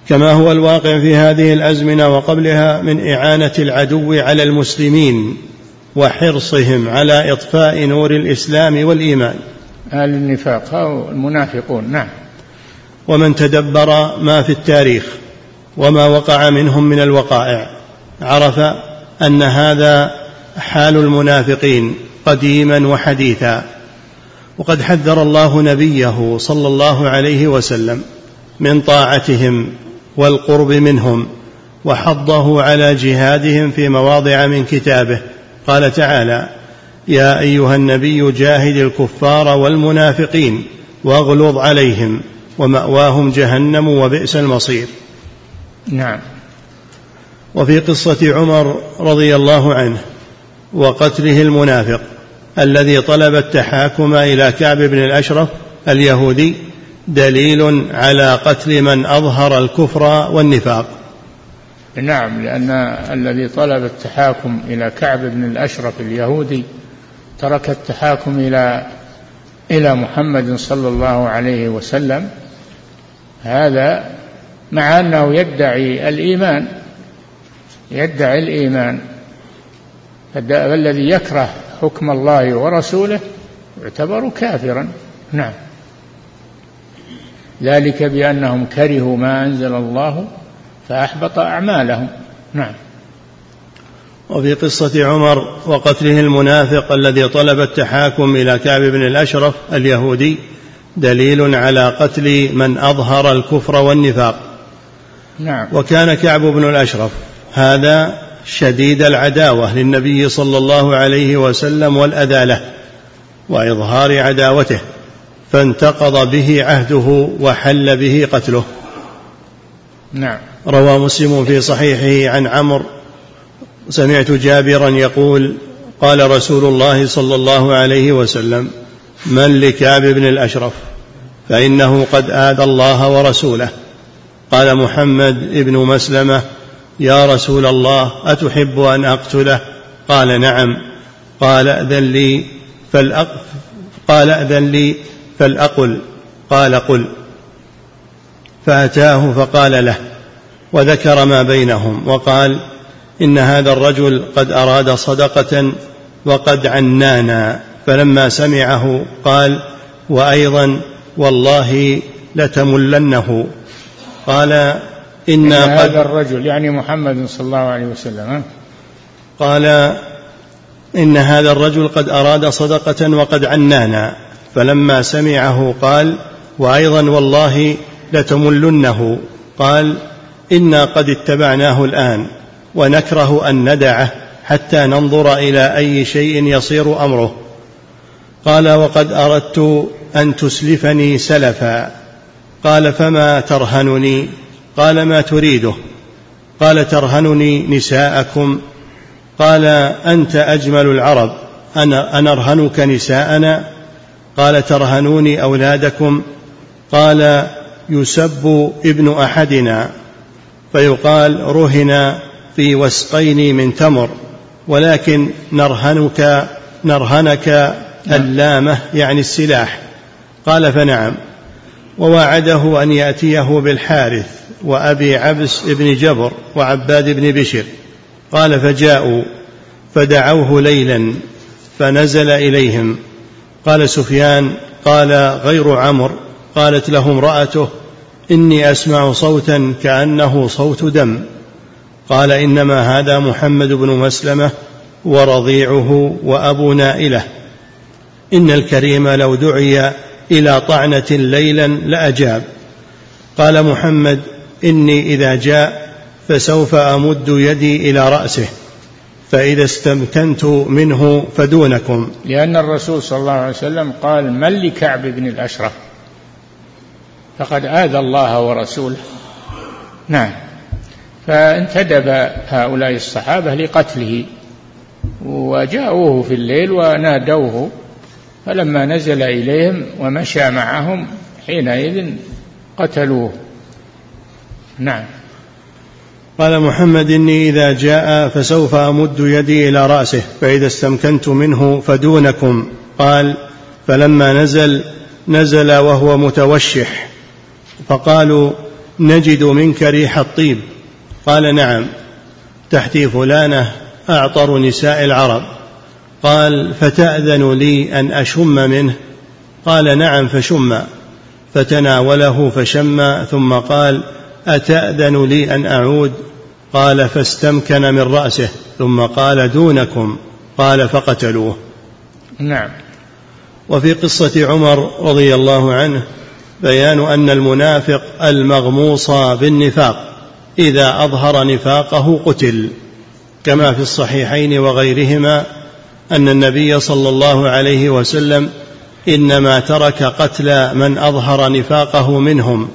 كما هو الواقع في هذه الأزمنة وقبلها من إعانة العدو على المسلمين وحرصهم على إطفاء نور الإسلام والإيمان. أهل النفاق أو المنافقون نعم. ومن تدبر ما في التاريخ وما وقع منهم من الوقائع عرف أن هذا حال المنافقين قديما وحديثا. وقد حذر الله نبيه صلى الله عليه وسلم من طاعتهم والقرب منهم وحضه على جهادهم في مواضع من كتابه. قال تعالى يا أيها النبي جاهد الكفار والمنافقين واغلظ عليهم ومأواهم جهنم وبئس المصير. نعم. وفي قصة عمر رضي الله عنه وقتله المنافق الذي طلب التحاكم إلى كعب بن الأشرف اليهودي دليل على قتل من أظهر الكفر والنفاق. نعم لأن الذي طلب التحاكم إلى كعب بن الأشرف اليهودي ترك التحاكم إلى إلى محمد صلى الله عليه وسلم. هذا مع أنه يدعي الإيمان يدعي الإيمان. فالذي يكره حكم الله ورسوله يعتبر كافرا. نعم. ذلك بأنهم كرهوا ما أنزل الله فأحبط أعمالهم. نعم. وفي قصة عمر وقتله المنافق الذي طلب التحاكم إلى كعب بن الأشرف اليهودي دليل على قتل من أظهر الكفر والنفاق. نعم. وكان كعب بن الأشرف هذا شديد العداوة للنبي صلى الله عليه وسلم والأذى له وإظهار عداوته. فانتقض به عهده وحل به قتله. نعم. روى مسلم في صحيحه عن عمرو. سمعت جابرا يقول قال رسول الله صلى الله عليه وسلم من لكعب بن الأشرف فإنه قد آذى الله ورسوله. قال محمد بن مسلمة يا رسول الله أتحب أن أقتله؟ قال نعم. قال أذن لي فالأق... قال أذن لي فلأقل قال قل. فأتاه فقال له وذكر ما بينهم وقال إن هذا الرجل قد أراد صدقة وقد عنانا. فلما سمعه قال وأيضا والله لتملنه. قال إن هذا الرجل يعني محمد صلى الله عليه وسلم قال إن هذا الرجل قد أراد صدقة وقد عنانا. فلما سمعه قال وأيضا والله لتملنه قال إنا قد اتبعناه الآن ونكره أن ندعه حتى ننظر إلى أي شيء يصير أمره. قال وقد أردت أن تسلفني سلفا. قال فما ترهنني؟ قال ما تريده. قال ترهنني نساءكم. قال أنت أجمل العرب أنا انرهنك نساءنا؟ قال ترهنوني أولادكم قال يسب ابن أحدنا فيقال رهن في وسقين من تمر ولكن نرهنك نرهنك اللامة يعني السلاح قال فنعم وواعده أن يأتيه بالحارث وأبي عبس بن جبر وعباد بن بشر قال فجاءوا فدعوه ليلا فنزل إليهم قال سفيان قال غير عمر قالت له امرأته إني أسمع صوتا كأنه صوت دم. قال إنما هذا محمد بن مسلمة ورضيعه وأبو نائلة. إن الكريم لو دعي إلى طعنة ليلا لأجاب. قال محمد إني إذا جاء فسوف أمد يدي إلى رأسه. فإذا استمكنت منه فدونكم. لأن الرسول صلى الله عليه وسلم قال من لكعب بن الأشرف؟ فقد آذى الله ورسوله. نعم. فانتدب هؤلاء الصحابة لقتله. وجاءوه في الليل ونادوه. فلما نزل إليهم ومشى معهم حينئذ قتلوه. نعم. قال محمد إني إذا جاء فسوف أمد يدي إلى رأسه فإذا استمكنت منه فدونكم. قال فلما نزل نزل وهو متوشح فقالوا نجد منك ريح الطيب. قال نعم. تحتي فلانة أعطر نساء العرب. قال فتأذن لي أن أشم منه. قال نعم فشم. فتناوله فشم ثم قال أتأذن لي أن أعود؟ قال فاستمكن من رأسه ثم قال دونكم قال فقتلوه. نعم. وفي قصة عمر رضي الله عنه بيان أن المنافق المغموص بالنفاق إذا أظهر نفاقه قتل. كما في الصحيحين وغيرهما أن النبي صلى الله عليه وسلم إنما ترك قتل من أظهر نفاقه منهم.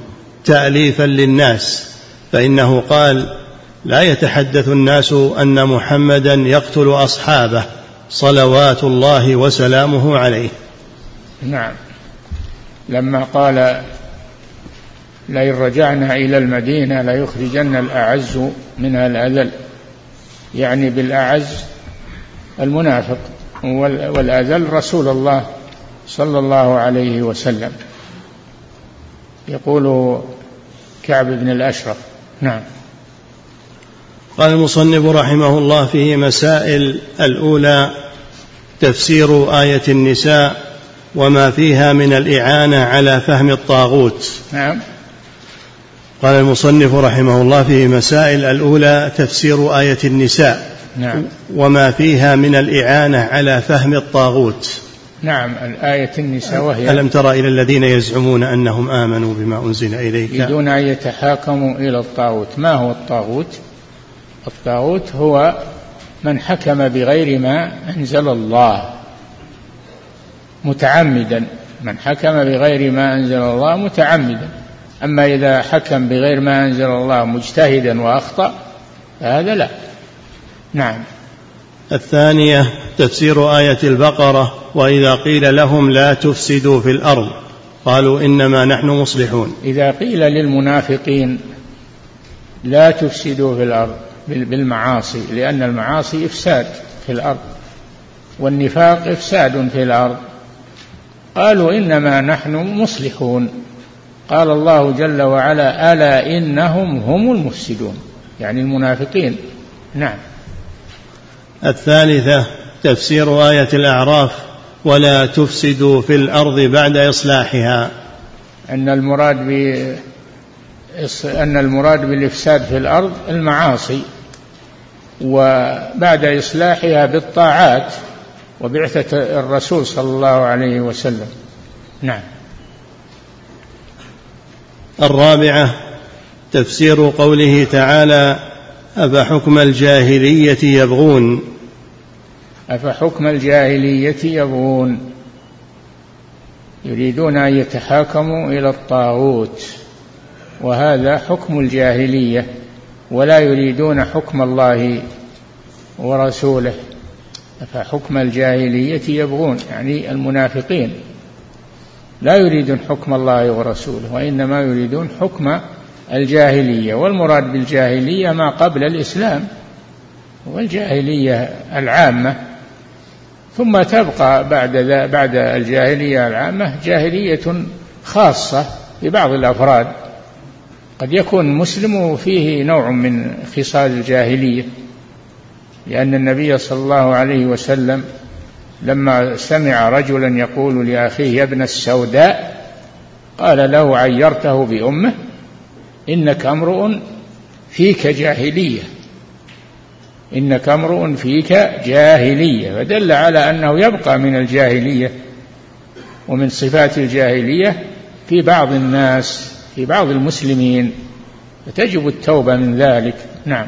تأليفا للناس فإنه قال لا يتحدث الناس أن محمدا يقتل أصحابه صلوات الله وسلامه عليه. نعم. لما قال لئن رجعنا إلى المدينة ليخرجن الأعز منها الأذل يعني بالأعز المنافق والأذل رسول الله صلى الله عليه وسلم. يقول كعب بن الأشرف. نعم. قال المصنف رحمه الله فيه مسائل الأولى تفسير آية النساء وما فيها من الإعانة على فهم الطاغوت. نعم. قال المصنف رحمه الله في مسائل الأولى تفسير آية النساء نعم. وما فيها من الإعانة على فهم الطاغوت. نعم الآية النساء وهي ألم تر إلى الذين يزعمون أنهم آمنوا بما أنزل إليك؟ يريدون أن يتحاكموا إلى الطاغوت. ما هو الطاغوت؟ الطاغوت هو من حكم بغير ما أنزل الله. متعمدا. من حكم بغير ما أنزل الله متعمدا. أما إذا حكم بغير ما أنزل الله مجتهدا وأخطأ فهذا لا. نعم. الثانية تفسير آية البقرة وإذا قيل لهم لا تفسدوا في الأرض. قالوا إنما نحن مصلحون. إذا قيل للمنافقين لا تفسدوا في الأرض بالمعاصي لأن المعاصي إفساد في الأرض والنفاق إفساد في الأرض. قالوا إنما نحن مصلحون. قال الله جل وعلا ألا إنهم هم المفسدون. يعني المنافقين. نعم. الثالثة تفسير آية الأعراف ولا تفسدوا في الأرض بعد إصلاحها. أن المراد ب أن المراد بالإفساد في الأرض المعاصي وبعد إصلاحها بالطاعات وبعثة الرسول صلى الله عليه وسلم. نعم. الرابعة تفسير قوله تعالى أفحكم الجاهلية يبغون؟ أفحكم الجاهلية يبغون؟ يريدون أن يتحاكموا إلى الطاغوت. وهذا حكم الجاهلية ولا يريدون حكم الله ورسوله. أفحكم الجاهلية يبغون؟ يعني المنافقين. لا يريدون حكم الله ورسوله وإنما يريدون حكم الجاهلية. والمراد بالجاهلية ما قبل الإسلام والجاهلية العامة. ثم تبقى بعد بعد الجاهلية العامة جاهلية خاصة ببعض الأفراد. قد يكون مسلم فيه نوع من خصال الجاهلية لأن النبي صلى الله عليه وسلم لما سمع رجلا يقول لأخيه يا ابن السوداء قال له عيرته بأمه إنك امرؤ فيك جاهلية. إنك امرؤ فيك جاهلية فدل على أنه يبقى من الجاهلية ومن صفات الجاهلية في بعض الناس في بعض المسلمين فتجب التوبة من ذلك. نعم.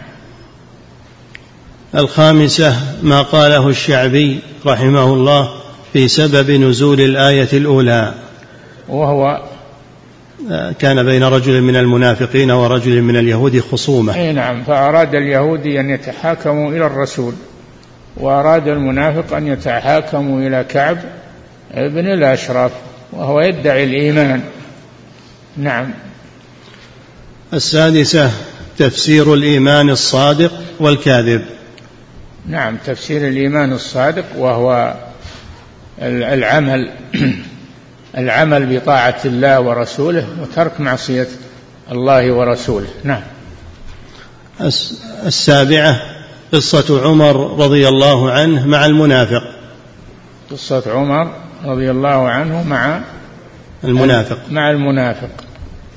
الخامسة ما قاله الشعبي رحمه الله في سبب نزول الآية الأولى. وهو كان بين رجل من المنافقين ورجل من اليهود خصومة. أي نعم فأراد اليهودي أن يتحاكموا إلى الرسول وأراد المنافق أن يتحاكموا إلى كعب بن الأشرف وهو يدعي الإيمان. نعم. السادسة تفسير الإيمان الصادق والكاذب. نعم تفسير الإيمان الصادق وهو العمل. العمل بطاعة الله ورسوله وترك معصية الله ورسوله. نعم. السابعة قصة عمر رضي الله عنه مع المنافق. قصة عمر رضي الله عنه مع المنافق. مع المنافق.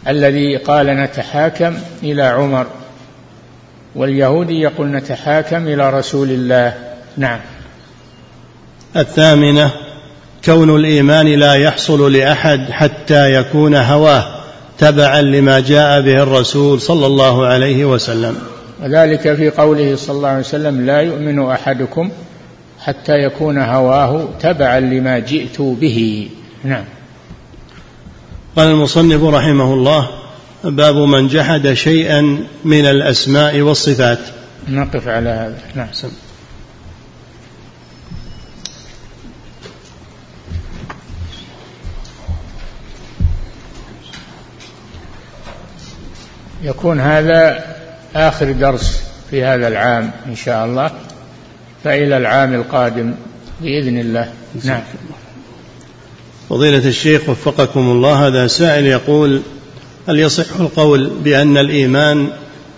الذي قال نتحاكم إلى عمر. واليهودي يقول نتحاكم إلى رسول الله. نعم. الثامنة كون الإيمان لا يحصل لأحد حتى يكون هواه تبعا لما جاء به الرسول صلى الله عليه وسلم. وذلك في قوله صلى الله عليه وسلم لا يؤمن أحدكم حتى يكون هواه تبعا لما جئت به. نعم. قال المصنف رحمه الله باب من جحد شيئا من الأسماء والصفات. نقف على هذا. نعم. يكون هذا آخر درس في هذا العام إن شاء الله فإلى العام القادم بإذن الله. نعم. فضيلة الشيخ وفقكم الله هذا سائل يقول هل يصح القول بأن الإيمان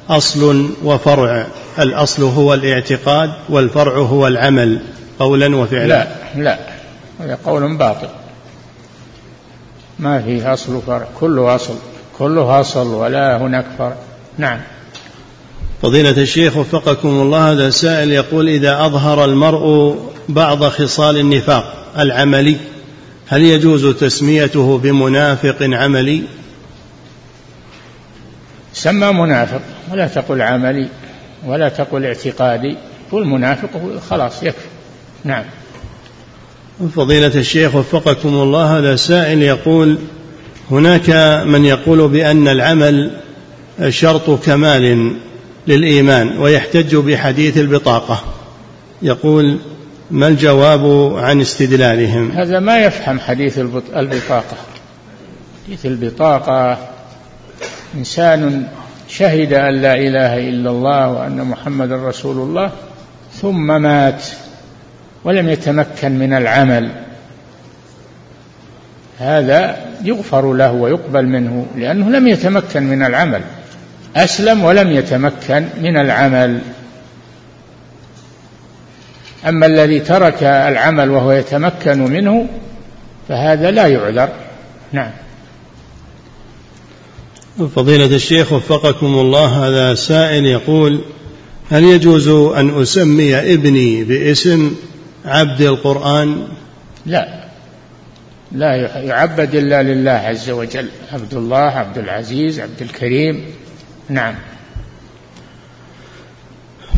أصل وفرع؟ الأصل هو الاعتقاد والفرع هو العمل؟ قولا وفعلا. لا لا. هذا قول باطل. ما فيه أصل وفرع كله أصل. كله أصل ولا هناك فرع نعم. فضيلة الشيخ وفقكم الله هذا سائل يقول إذا أظهر المرء بعض خصال النفاق العملي هل يجوز تسميته بمنافق عملي؟ سمى منافق ولا تقل عملي ولا تقل اعتقادي قل منافق خلاص يكفي. نعم. فضيلة الشيخ وفقكم الله هذا سائل يقول هناك من يقول بأن العمل شرط كمال للإيمان ويحتج بحديث البطاقة. يقول ما الجواب عن استدلالهم؟ هذا ما يفهم حديث البطاقة. حديث البطاقة إنسان شهد أن لا إله إلا الله وأن محمد رسول الله ثم مات ولم يتمكن من العمل. هذا يغفر له ويقبل منه لأنه لم يتمكن من العمل. أسلم ولم يتمكن من العمل. أما الذي ترك العمل وهو يتمكن منه فهذا لا يعذر. نعم. فضيلة الشيخ وفقكم الله هذا سائل يقول هل يجوز أن أسمي ابني باسم عبد القرآن؟ لا. لا يعبد إلا لله عز وجل. عبد الله عبد العزيز عبد الكريم. نعم.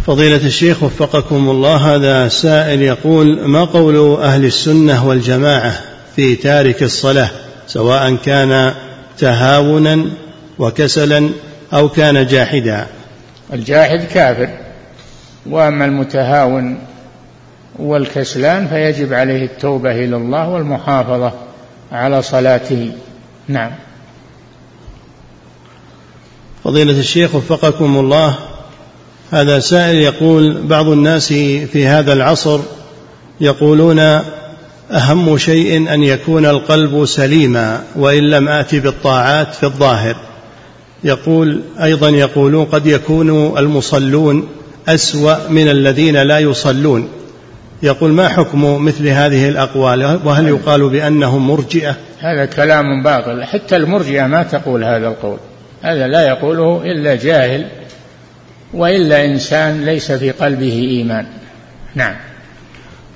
فضيلة الشيخ وفقكم الله هذا سائل يقول ما قول أهل السنة والجماعة في تارك الصلاة سواء كان تهاونا وكسلا أو كان جاحدا؟ الجاحد كافر وأما المتهاون والكسلان فيجب عليه التوبة إلى الله والمحافظة على صلاته. نعم. فضيلة الشيخ وفقكم الله هذا سائل يقول بعض الناس في هذا العصر يقولون أهم شيء أن يكون القلب سليما وإن لم آت بالطاعات في الظاهر. يقول أيضا يقولون قد يكون المصلون أسوأ من الذين لا يصلون. يقول ما حكم مثل هذه الأقوال؟ وهل يقال بأنهم مرجئة؟ هذا كلام باطل. حتى المرجئة ما تقول هذا القول. هذا لا يقوله إلا جاهل وإلا إنسان ليس في قلبه إيمان. نعم.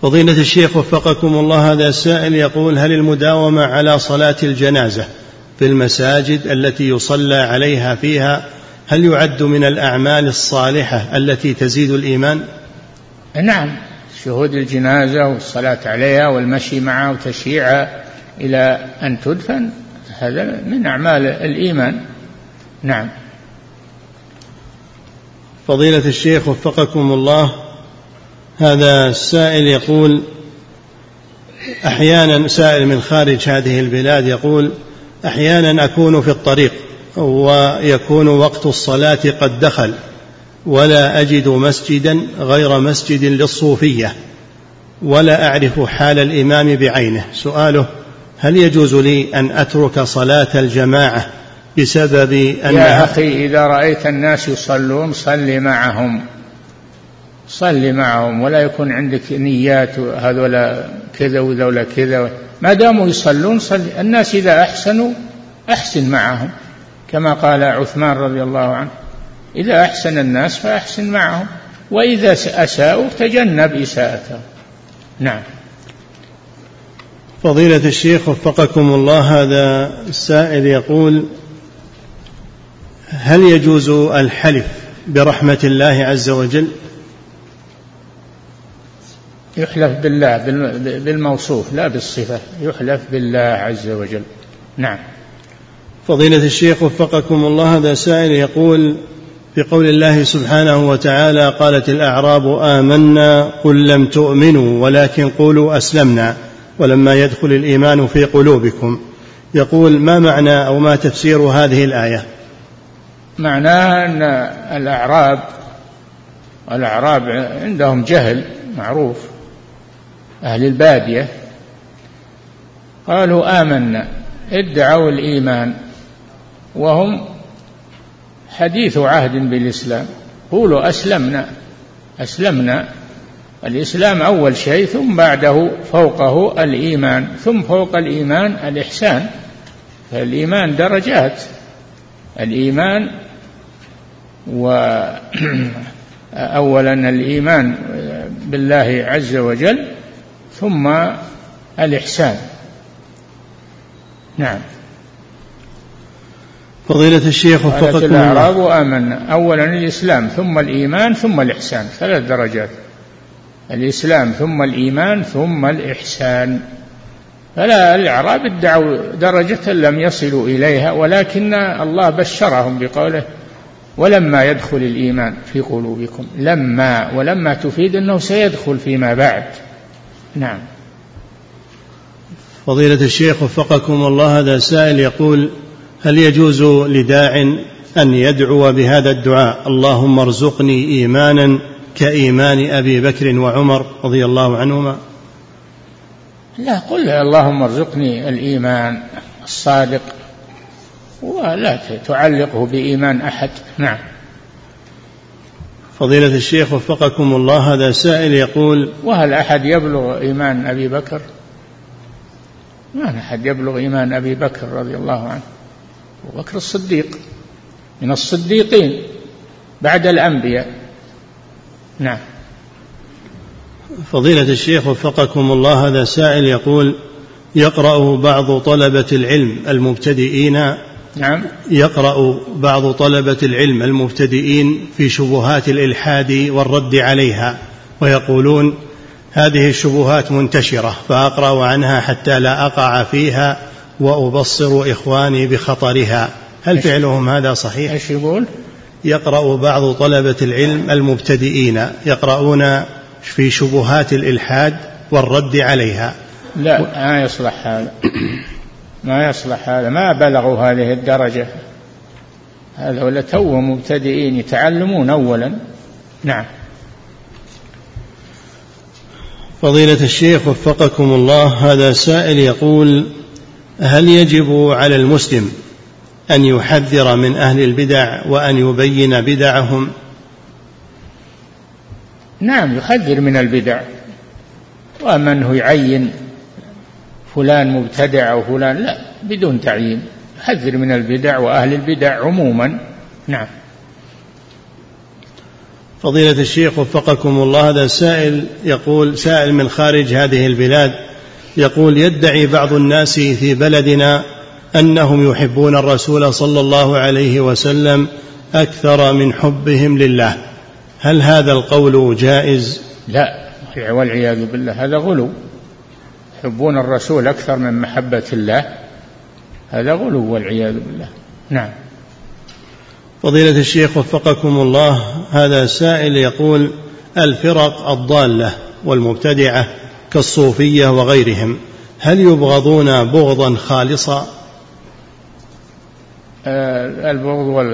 فضيلة الشيخ وفقكم الله هذا السائل يقول هل المداومة على صلاة الجنازة في المساجد التي يصلى عليها فيها هل يعد من الأعمال الصالحة التي تزيد الإيمان؟ نعم. شهود الجنازة والصلاة عليها والمشي معها وتشييعها إلى أن تدفن هذا من أعمال الإيمان. نعم. فضيلة الشيخ وفقكم الله هذا السائل يقول أحيانا سائل من خارج هذه البلاد يقول أحيانا أكون في الطريق ويكون وقت الصلاة قد دخل. ولا أجد مسجدا غير مسجد للصوفية ولا أعرف حال الإمام بعينه. سؤاله هل يجوز لي أن أترك صلاة الجماعة بسبب أن يا أخي إذا رأيت الناس يصلون صل معهم. صل معهم ولا يكون عندك نيات هذولا كذا وذولا كذا. ما داموا يصلون صل. الناس إذا أحسنوا أحسن معهم. كما قال عثمان رضي الله عنه إذا أحسن الناس فأحسن معهم. وإذا أساءوا تجنب إساءتهم. نعم. فضيلة الشيخ وفقكم الله هذا السائل يقول هل يجوز الحلف برحمة الله عز وجل؟ يحلف بالله بالموصوف لا بالصفة يحلف بالله عز وجل. نعم. فضيلة الشيخ وفقكم الله هذا سائل يقول في قول الله سبحانه وتعالى قالت الأعراب آمنا قل لم تؤمنوا ولكن قولوا أسلمنا ولما يدخل الإيمان في قلوبكم. يقول ما معنى أو ما تفسير هذه الآية؟ معناها أن الأعراب الأعراب عندهم جهل معروف. أهل البادية قالوا آمنا ادعوا الإيمان وهم حديث عهد بالإسلام. قولوا أسلمنا. أسلمنا. الإسلام أول شيء ثم بعده فوقه الإيمان ثم فوق الإيمان الإحسان. فالإيمان درجات. الإيمان وأولا الإيمان بالله عز وجل ثم الإحسان. نعم. فضيلة الشيخ وفقكم الله. الأعراب آمنا أولا الإسلام ثم الإيمان ثم الإحسان. ثلاث درجات. الإسلام ثم الإيمان ثم الإحسان. فلا الأعراب ادعوا درجة لم يصلوا إليها ولكن الله بشرهم بقوله ولما يدخل الإيمان في قلوبكم. لما ولما تفيد أنه سيدخل فيما بعد. نعم. فضيلة الشيخ وفقكم الله هذا سائل يقول هل يجوز لداع أن يدعو بهذا الدعاء؟ اللهم ارزقني إيمانا كإيمان أبي بكر وعمر رضي الله عنهما. لا قل اللهم ارزقني الإيمان الصادق ولا تعلقه بإيمان أحد. نعم. فضيلة الشيخ وفقكم الله هذا سائل يقول وهل أحد يبلغ إيمان أبي بكر؟ ما أحد يبلغ إيمان أبي بكر رضي الله عنه. أبو بكر الصديق من الصديقين بعد الأنبياء. نعم. فضيلة الشيخ وفقكم الله هذا سائل يقول يقرأ بعض طلبة العلم المبتدئين نعم. يقرأ بعض طلبة العلم المبتدئين في شبهات الإلحاد والرد عليها ويقولون هذه الشبهات منتشرة فأقرأ عنها حتى لا أقع فيها وأبصر إخواني بخطرها. هل فعلهم هذا صحيح؟ إيش يقول؟ يقرأ بعض طلبة العلم المبتدئين. يقرؤون في شبهات الإلحاد والرد عليها. لا ما يصلح هذا. ما يصلح هذا. ما بلغوا هذه الدرجة. هذا ولا تو مبتدئين يتعلمون أولا. نعم. فضيلة الشيخ وفقكم الله. هذا سائل يقول هل يجب على المسلم أن يحذر من أهل البدع وأن يبين بدعهم؟ نعم يحذر من البدع. أنه يعين؟ فلان مبتدع أو فلان؟ لا بدون تعيين. يحذر من البدع وأهل البدع عموما. نعم. فضيلة الشيخ وفقكم الله هذا سائل يقول سائل من خارج هذه البلاد يقول يدعي بعض الناس في بلدنا أنهم يحبون الرسول صلى الله عليه وسلم أكثر من حبهم لله. هل هذا القول جائز؟ لا والعياذ بالله هذا غلو. يحبون الرسول أكثر من محبة الله هذا غلو والعياذ بالله. نعم. فضيلة الشيخ وفقكم الله هذا سائل يقول الفرق الضالة والمبتدعة. كالصوفية وغيرهم. هل يبغضون بغضا خالصا؟ آه، البغض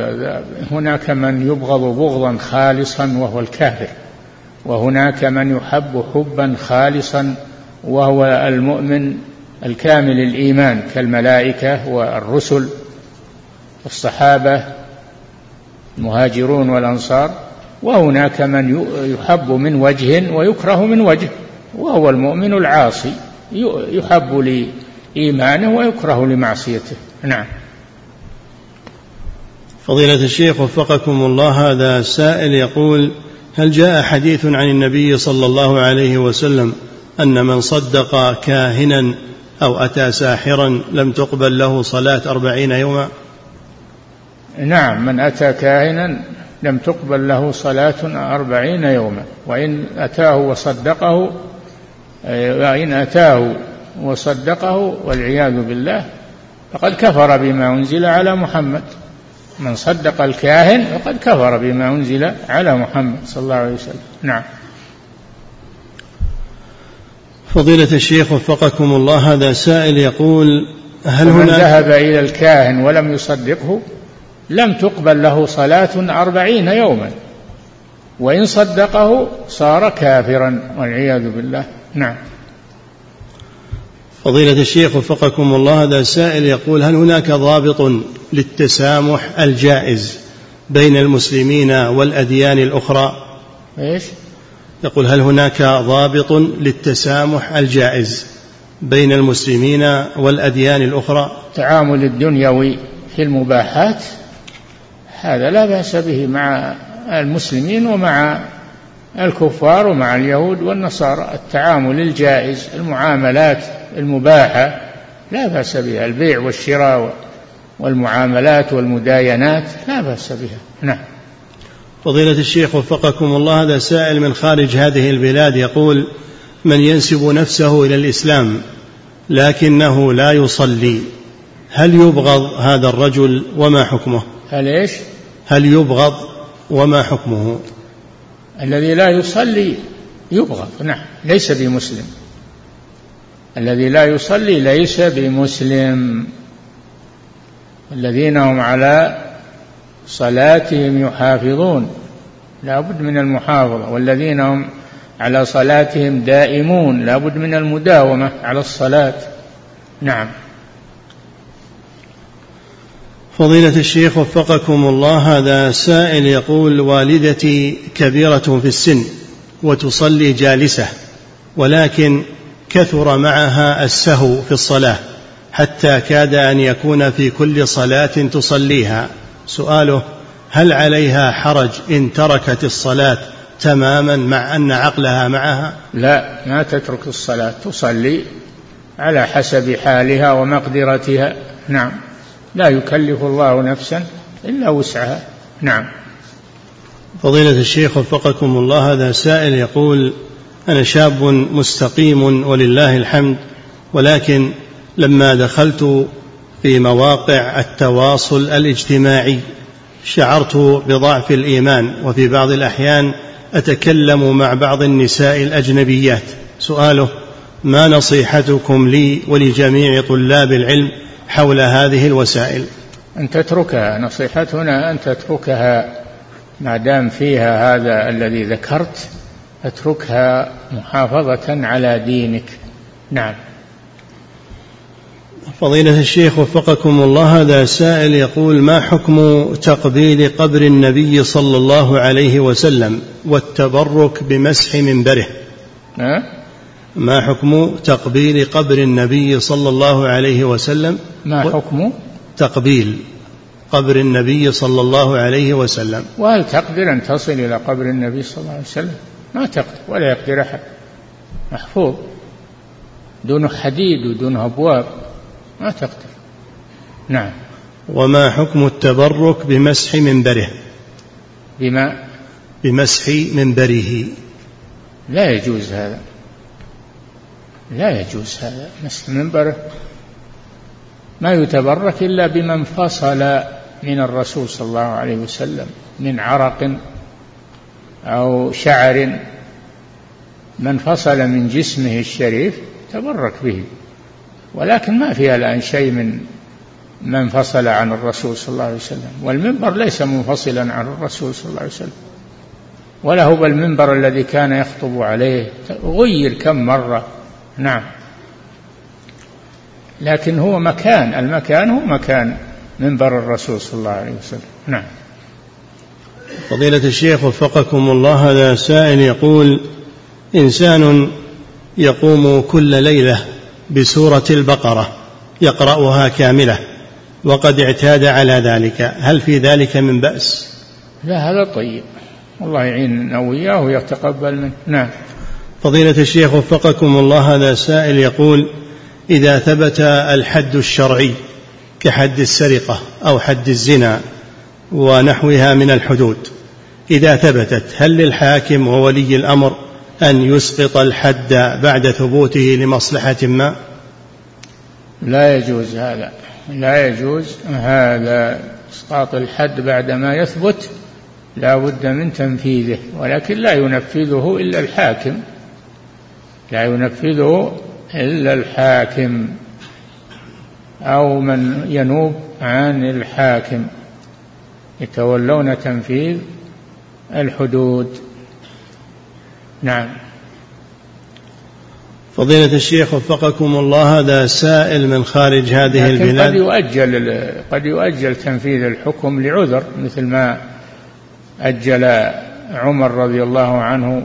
هناك من يبغض بغضا خالصا وهو الكافر وهناك من يحب حبا خالصا وهو المؤمن الكامل الإيمان كالملائكة والرسل والصحابة المهاجرون والأنصار وهناك من يحب من وجه ويكره من وجه. وهو المؤمن العاصي يحب لإيمانه ويكره لمعصيته. نعم. فضيلة الشيخ وفقكم الله هذا سائل يقول هل جاء حديث عن النبي صلى الله عليه وسلم أن من صدق كاهنا أو أتى ساحرا لم تقبل له صلاة أربعين يوما؟ نعم من أتى كاهنا لم تقبل له صلاة أربعين يوما وإن أتاه وصدقه وإن أتاه وصدقه والعياذ بالله فقد كفر بما أنزل على محمد. من صدق الكاهن فقد كفر بما أنزل على محمد صلى الله عليه وسلم. نعم. فضيلة الشيخ وفقكم الله هذا سائل يقول هل هناك ذهب إلى الكاهن ولم يصدقه لم تقبل له صلاة أربعين يوما وإن صدقه صار كافرا والعياذ بالله. نعم. فضيلة الشيخ وفقكم الله هذا سائل يقول هل هناك ضابط للتسامح الجائز بين المسلمين والأديان الأخرى؟ إيش؟ يقول هل هناك ضابط للتسامح الجائز بين المسلمين والأديان الأخرى؟ التعامل الدنيوي في المباحات هذا لا بأس به مع المسلمين ومع الكفار ومع اليهود والنصارى. التعامل الجائز المعاملات المباحة لا بأس بها. البيع والشراء والمعاملات والمداينات لا بأس بها. نعم. فضيلة الشيخ وفقكم الله هذا سائل من خارج هذه البلاد يقول من ينسب نفسه إلى الإسلام لكنه لا يصلي هل يبغض هذا الرجل وما حكمه؟ هل إيش؟ هل يبغض وما حكمه؟ الذي لا يصلي يبغض. نعم ليس بمسلم. الذي لا يصلي ليس بمسلم. الذين هم على صلاتهم يحافظون. لا بد من المحافظة. والذين هم على صلاتهم دائمون. لا بد من المداومة على الصلاة. نعم. فضيلة الشيخ وفقكم الله هذا سائل يقول والدتي كبيرة في السن وتصلي جالسة ولكن كثر معها السهو في الصلاة حتى كاد أن يكون في كل صلاة تصليها. سؤاله هل عليها حرج إن تركت الصلاة تماما مع أن عقلها معها؟ لا ما تترك الصلاة تصلي على حسب حالها ومقدرتها. نعم. لا يكلف الله نفسا إلا وسعها. نعم. فضيلة الشيخ وفقكم الله هذا سائل يقول أنا شاب مستقيم ولله الحمد ولكن لما دخلت في مواقع التواصل الاجتماعي شعرت بضعف الإيمان وفي بعض الأحيان أتكلم مع بعض النساء الأجنبيات. سؤاله ما نصيحتكم لي ولجميع طلاب العلم حول هذه الوسائل. أن تتركها نصيحتنا أن تتركها ما دام فيها هذا الذي ذكرت اتركها محافظة على دينك. نعم. فضيلة الشيخ وفقكم الله هذا سائل يقول ما حكم تقبيل قبر النبي صلى الله عليه وسلم والتبرك بمسح منبره؟ ما حكم تقبيل قبر النبي صلى الله عليه وسلم؟ ما حكم؟ تقبيل قبر النبي صلى الله عليه وسلم. وهل تقدر أن تصل إلى قبر النبي صلى الله عليه وسلم؟ ما تقدر ولا يقدر أحد. محفوظ. دونه حديد ودونه أبواب. ما تقدر. نعم. وما حكم التبرك بمسح منبره؟ بما؟ بمسح منبره. لا يجوز هذا. لا يجوز هذا مسح منبره ما يتبرك إلا بمن فصل من الرسول صلى الله عليه وسلم من عرق أو شعر. من فصل من جسمه الشريف تبرك به ولكن ما فيها الآن شيء من ما انفصل عن الرسول صلى الله عليه وسلم. والمنبر ليس منفصلا عن الرسول صلى الله عليه وسلم ولا هو المنبر الذي كان يخطب عليه. غير كم مرة نعم. لكن هو مكان المكان هو مكان منبر الرسول صلى الله عليه وسلم. نعم. فضيلة الشيخ وفقكم الله هذا سائل يقول إنسان يقوم كل ليلة بسورة البقرة يقرأها كاملة وقد اعتاد على ذلك. هل في ذلك من بأس؟ لا هذا طيب. الله يعيننا وإياه ويتقبل منه. نعم. فضيلة الشيخ وفقكم الله هذا سائل يقول إذا ثبت الحد الشرعي كحد السرقة أو حد الزنا ونحوها من الحدود إذا ثبتت هل للحاكم وولي الأمر أن يسقط الحد بعد ثبوته لمصلحة ما؟ لا يجوز هذا لا يجوز هذا إسقاط الحد بعد ما يثبت لا بد من تنفيذه ولكن لا ينفذه إلا الحاكم. لا ينفذه إلا الحاكم أو من ينوب عن الحاكم يتولون تنفيذ الحدود. نعم. فضيلة الشيخ وفقكم الله هذا سائل من خارج هذه لكن البلاد. قد يؤجل قد يؤجل تنفيذ الحكم لعذر مثل ما أجل عمر رضي الله عنه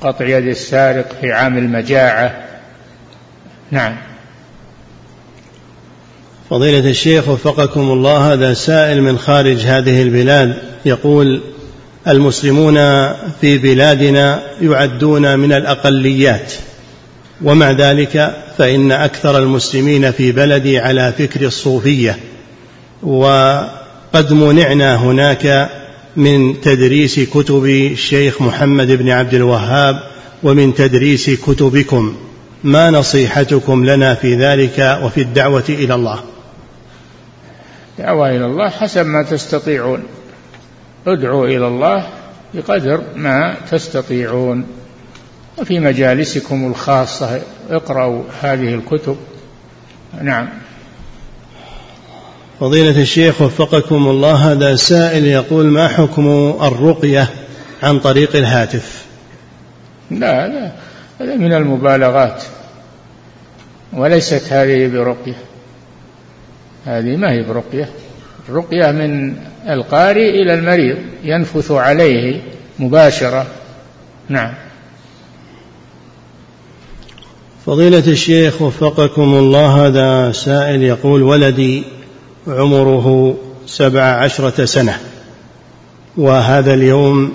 قطع يد السارق في عام المجاعة. نعم. فضيلة الشيخ وفقكم الله هذا سائل من خارج هذه البلاد يقول المسلمون في بلادنا يعدون من الأقليات ومع ذلك فإن أكثر المسلمين في بلدي على فكر الصوفية وقد منعنا هناك من تدريس كتب الشيخ محمد بن عبد الوهاب ومن تدريس كتبكم. ما نصيحتكم لنا في ذلك وفي الدعوة إلى الله؟ دعوة إلى الله حسب ما تستطيعون. ادعوا إلى الله بقدر ما تستطيعون. وفي مجالسكم الخاصة اقرأوا هذه الكتب. نعم. فضيلة الشيخ وفقكم الله هذا سائل يقول ما حكم الرقية عن طريق الهاتف؟ لا لا هذا من المبالغات وليست هذه برقية. هذه ما هي برقية؟ الرقية من القارئ إلى المريض ينفث عليه مباشرة. نعم. فضيلة الشيخ وفقكم الله هذا سائل يقول ولدي عمره سبع عشرة سنة. وهذا اليوم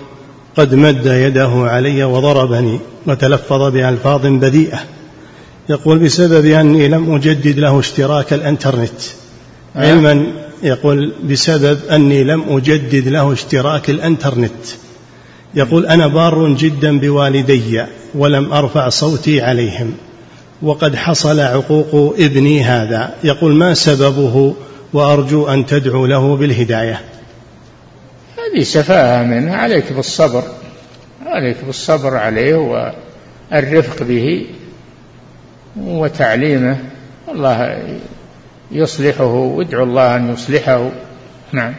قد مد يده علي وضربني وتلفظ بألفاظ بذيئة يقول بسبب أني لم أجدد له اشتراك الإنترنت. علما يقول بسبب أني لم أجدد له اشتراك الإنترنت. يقول أنا بار جدا بوالدي ولم أرفع صوتي عليهم. وقد حصل عقوق ابني هذا. يقول ما سببه وأرجو أن تدعو له بالهداية. هذه سفاهة منه. عليك بالصبر. عليك بالصبر عليه والرفق به وتعليمه. الله يصلحه. وادعو الله أن يصلحه. نعم.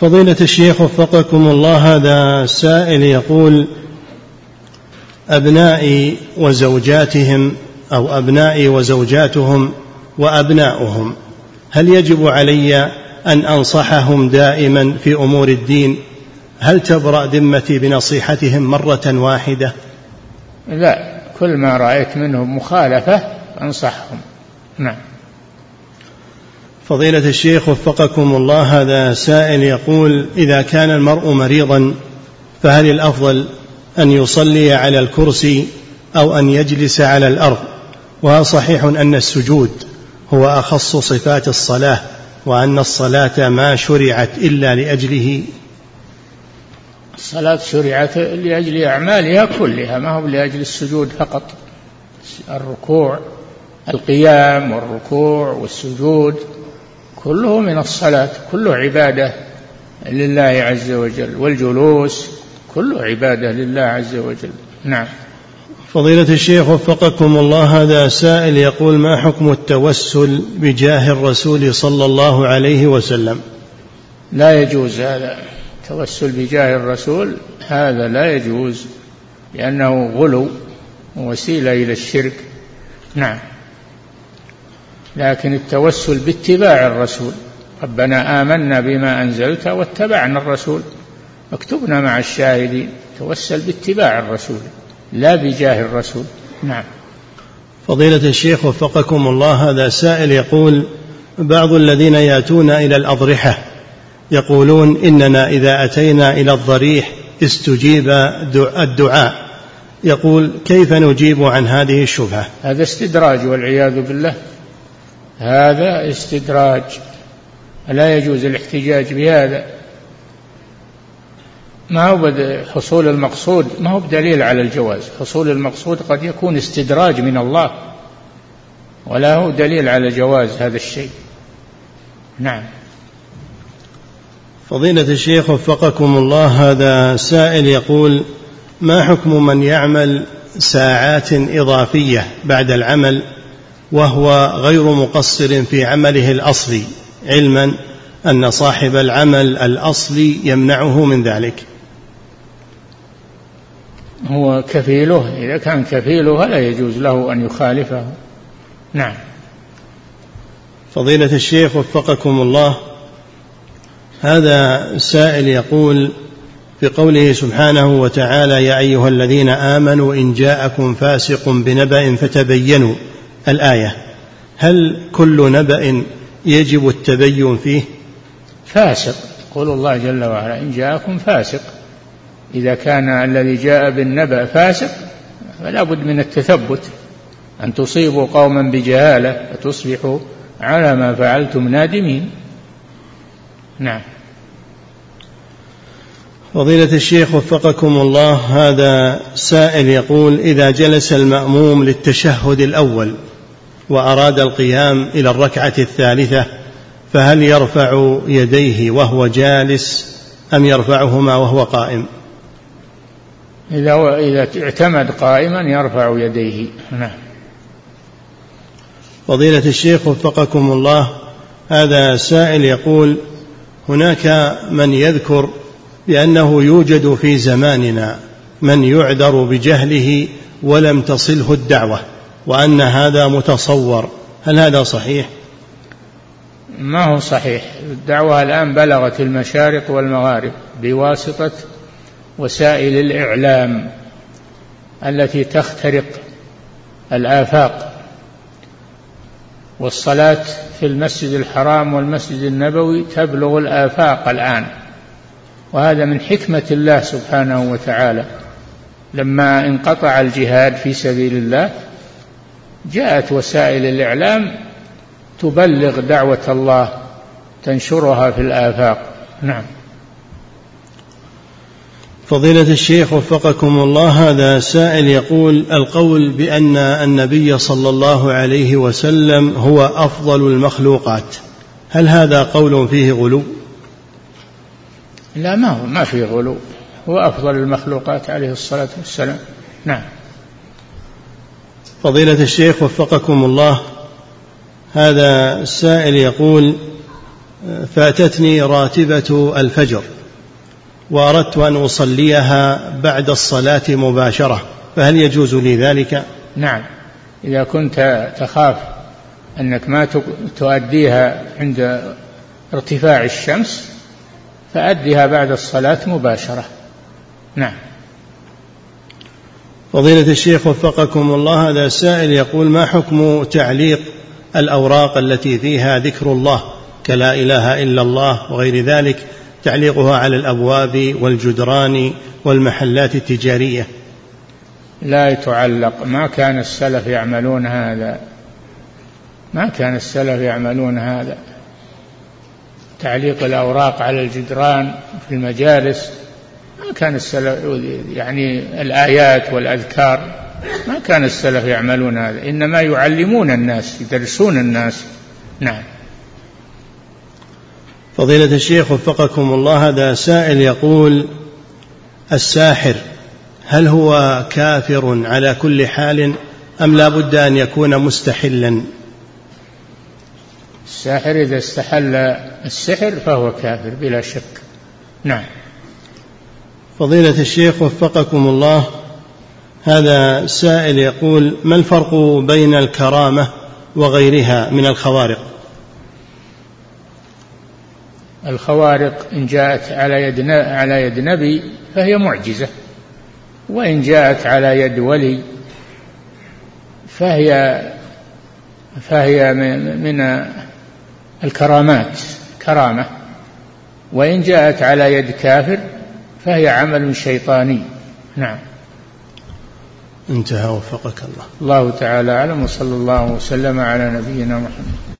فضيلة الشيخ وفقكم الله. هذا سائل يقول أبنائي وزوجاتهم أو أبنائي وزوجاتهم وأبناؤهم. هل يجب علي أن أنصحهم دائما في أمور الدين؟ هل تبرأ ذمتي بنصيحتهم مرة واحدة؟ لا كل ما رأيت منهم مخالفة أنصحهم. نعم. فضيلة الشيخ وفقكم الله هذا سائل يقول إذا كان المرء مريضا فهل الأفضل أن يصلي على الكرسي أو أن يجلس على الأرض؟ وهل صحيح أن السجود هو أخص صفات الصلاة وأن الصلاة ما شرعت إلا لأجله. الصلاة شرعت لأجل أعمالها كلها ما هو لأجل السجود فقط. الركوع القيام والركوع والسجود كله من الصلاة كله عبادة لله عز وجل والجلوس كله عبادة لله عز وجل. نعم. فضيلة الشيخ وفقكم الله هذا سائل يقول ما حكم التوسل بجاه الرسول صلى الله عليه وسلم؟ لا يجوز هذا. التوسل بجاه الرسول هذا لا يجوز لأنه غلو وسيلة إلى الشرك. نعم. لكن التوسل باتباع الرسول. ربنا آمنا بما أنزلت واتبعنا الرسول. اكتبنا مع الشاهدين. توسل باتباع الرسول. لا بجاه الرسول. نعم. فضيلة الشيخ وفقكم الله هذا سائل يقول بعض الذين يأتون إلى الأضرحة يقولون إننا إذا أتينا إلى الضريح استجيب الدعاء. يقول كيف نجيب عن هذه الشبهة؟ هذا استدراج والعياذ بالله. هذا استدراج. لا يجوز الاحتجاج بهذا. ما هو حصول المقصود؟ ما هو بدليل على الجواز. حصول المقصود قد يكون استدراج من الله ولا هو دليل على جواز هذا الشيء. نعم. فضيلة الشيخ وفقكم الله هذا سائل يقول ما حكم من يعمل ساعات إضافية بعد العمل وهو غير مقصر في عمله الأصلي؟ علما أن صاحب العمل الأصلي يمنعه من ذلك. هو كفيله إذا كان كفيله فلا يجوز له أن يخالفه. نعم. فضيلة الشيخ وفقكم الله هذا سائل يقول في قوله سبحانه وتعالى يا أيها الذين آمنوا إن جاءكم فاسق بنبأ فتبينوا الآية. هل كل نبأ يجب التبين فيه؟ فاسق. يقول الله جل وعلا إن جاءكم فاسق إذا كان الذي جاء بالنبأ فاسق فلا بد من التثبت أن تصيبوا قوما بجهالة فتصبحوا على ما فعلتم نادمين. نعم. فضيلة الشيخ وفقكم الله هذا سائل يقول إذا جلس المأموم للتشهد الأول وأراد القيام إلى الركعة الثالثة فهل يرفع يديه وهو جالس أم يرفعهما وهو قائم؟ إذا إذا اعتمد قائما يرفع يديه. نعم. فضيلة الشيخ وفقكم الله هذا سائل يقول هناك من يذكر بأنه يوجد في زماننا من يعذر بجهله ولم تصله الدعوة وأن هذا متصور. هل هذا صحيح؟ ما هو صحيح. الدعوة الآن بلغت المشارق والمغارب بواسطة وسائل الإعلام التي تخترق الآفاق والصلاة في المسجد الحرام والمسجد النبوي تبلغ الآفاق الآن. وهذا من حكمة الله سبحانه وتعالى. لما انقطع الجهاد في سبيل الله جاءت وسائل الإعلام تبلغ دعوة الله تنشرها في الآفاق. نعم. فضيلة الشيخ وفقكم الله هذا سائل يقول القول بأن النبي صلى الله عليه وسلم هو أفضل المخلوقات هل هذا قول فيه غلو؟ لا ما هو ما فيه غلو هو أفضل المخلوقات عليه الصلاة والسلام. نعم. فضيلة الشيخ وفقكم الله هذا السائل يقول فاتتني راتبة الفجر. وأردت أن أصليها بعد الصلاة مباشرة فهل يجوز لي ذلك؟ نعم. إذا كنت تخاف أنك ما تؤديها عند ارتفاع الشمس فأدها بعد الصلاة مباشرة. نعم. فضيلة الشيخ وفقكم الله هذا سائل يقول ما حكم تعليق الأوراق التي فيها ذكر الله كلا إله إلا الله وغير ذلك؟ تعليقها على الأبواب والجدران والمحلات التجارية. لا تعلق ما كان السلف يعملون هذا. ما كان السلف يعملون هذا. تعليق الأوراق على الجدران في المجالس. ما كان السلف يعني الآيات والأذكار. ما كان السلف يعملون هذا. إنما يعلمون الناس يدرسون الناس. نعم. فضيلة الشيخ وفقكم الله هذا سائل يقول الساحر هل هو كافر على كل حال أم لا بد أن يكون مستحلا؟ الساحر إذا استحل السحر فهو كافر بلا شك. نعم. فضيلة الشيخ وفقكم الله هذا سائل يقول ما الفرق بين الكرامة وغيرها من الخوارق؟ الخوارق إن جاءت على يد على يد نبي فهي معجزة وإن جاءت على يد ولي فهي فهي من الكرامات كرامة وإن جاءت على يد كافر فهي عمل شيطاني. نعم. انتهى وفقك الله. الله تعالى أعلم وصلى الله وسلم على نبينا محمد.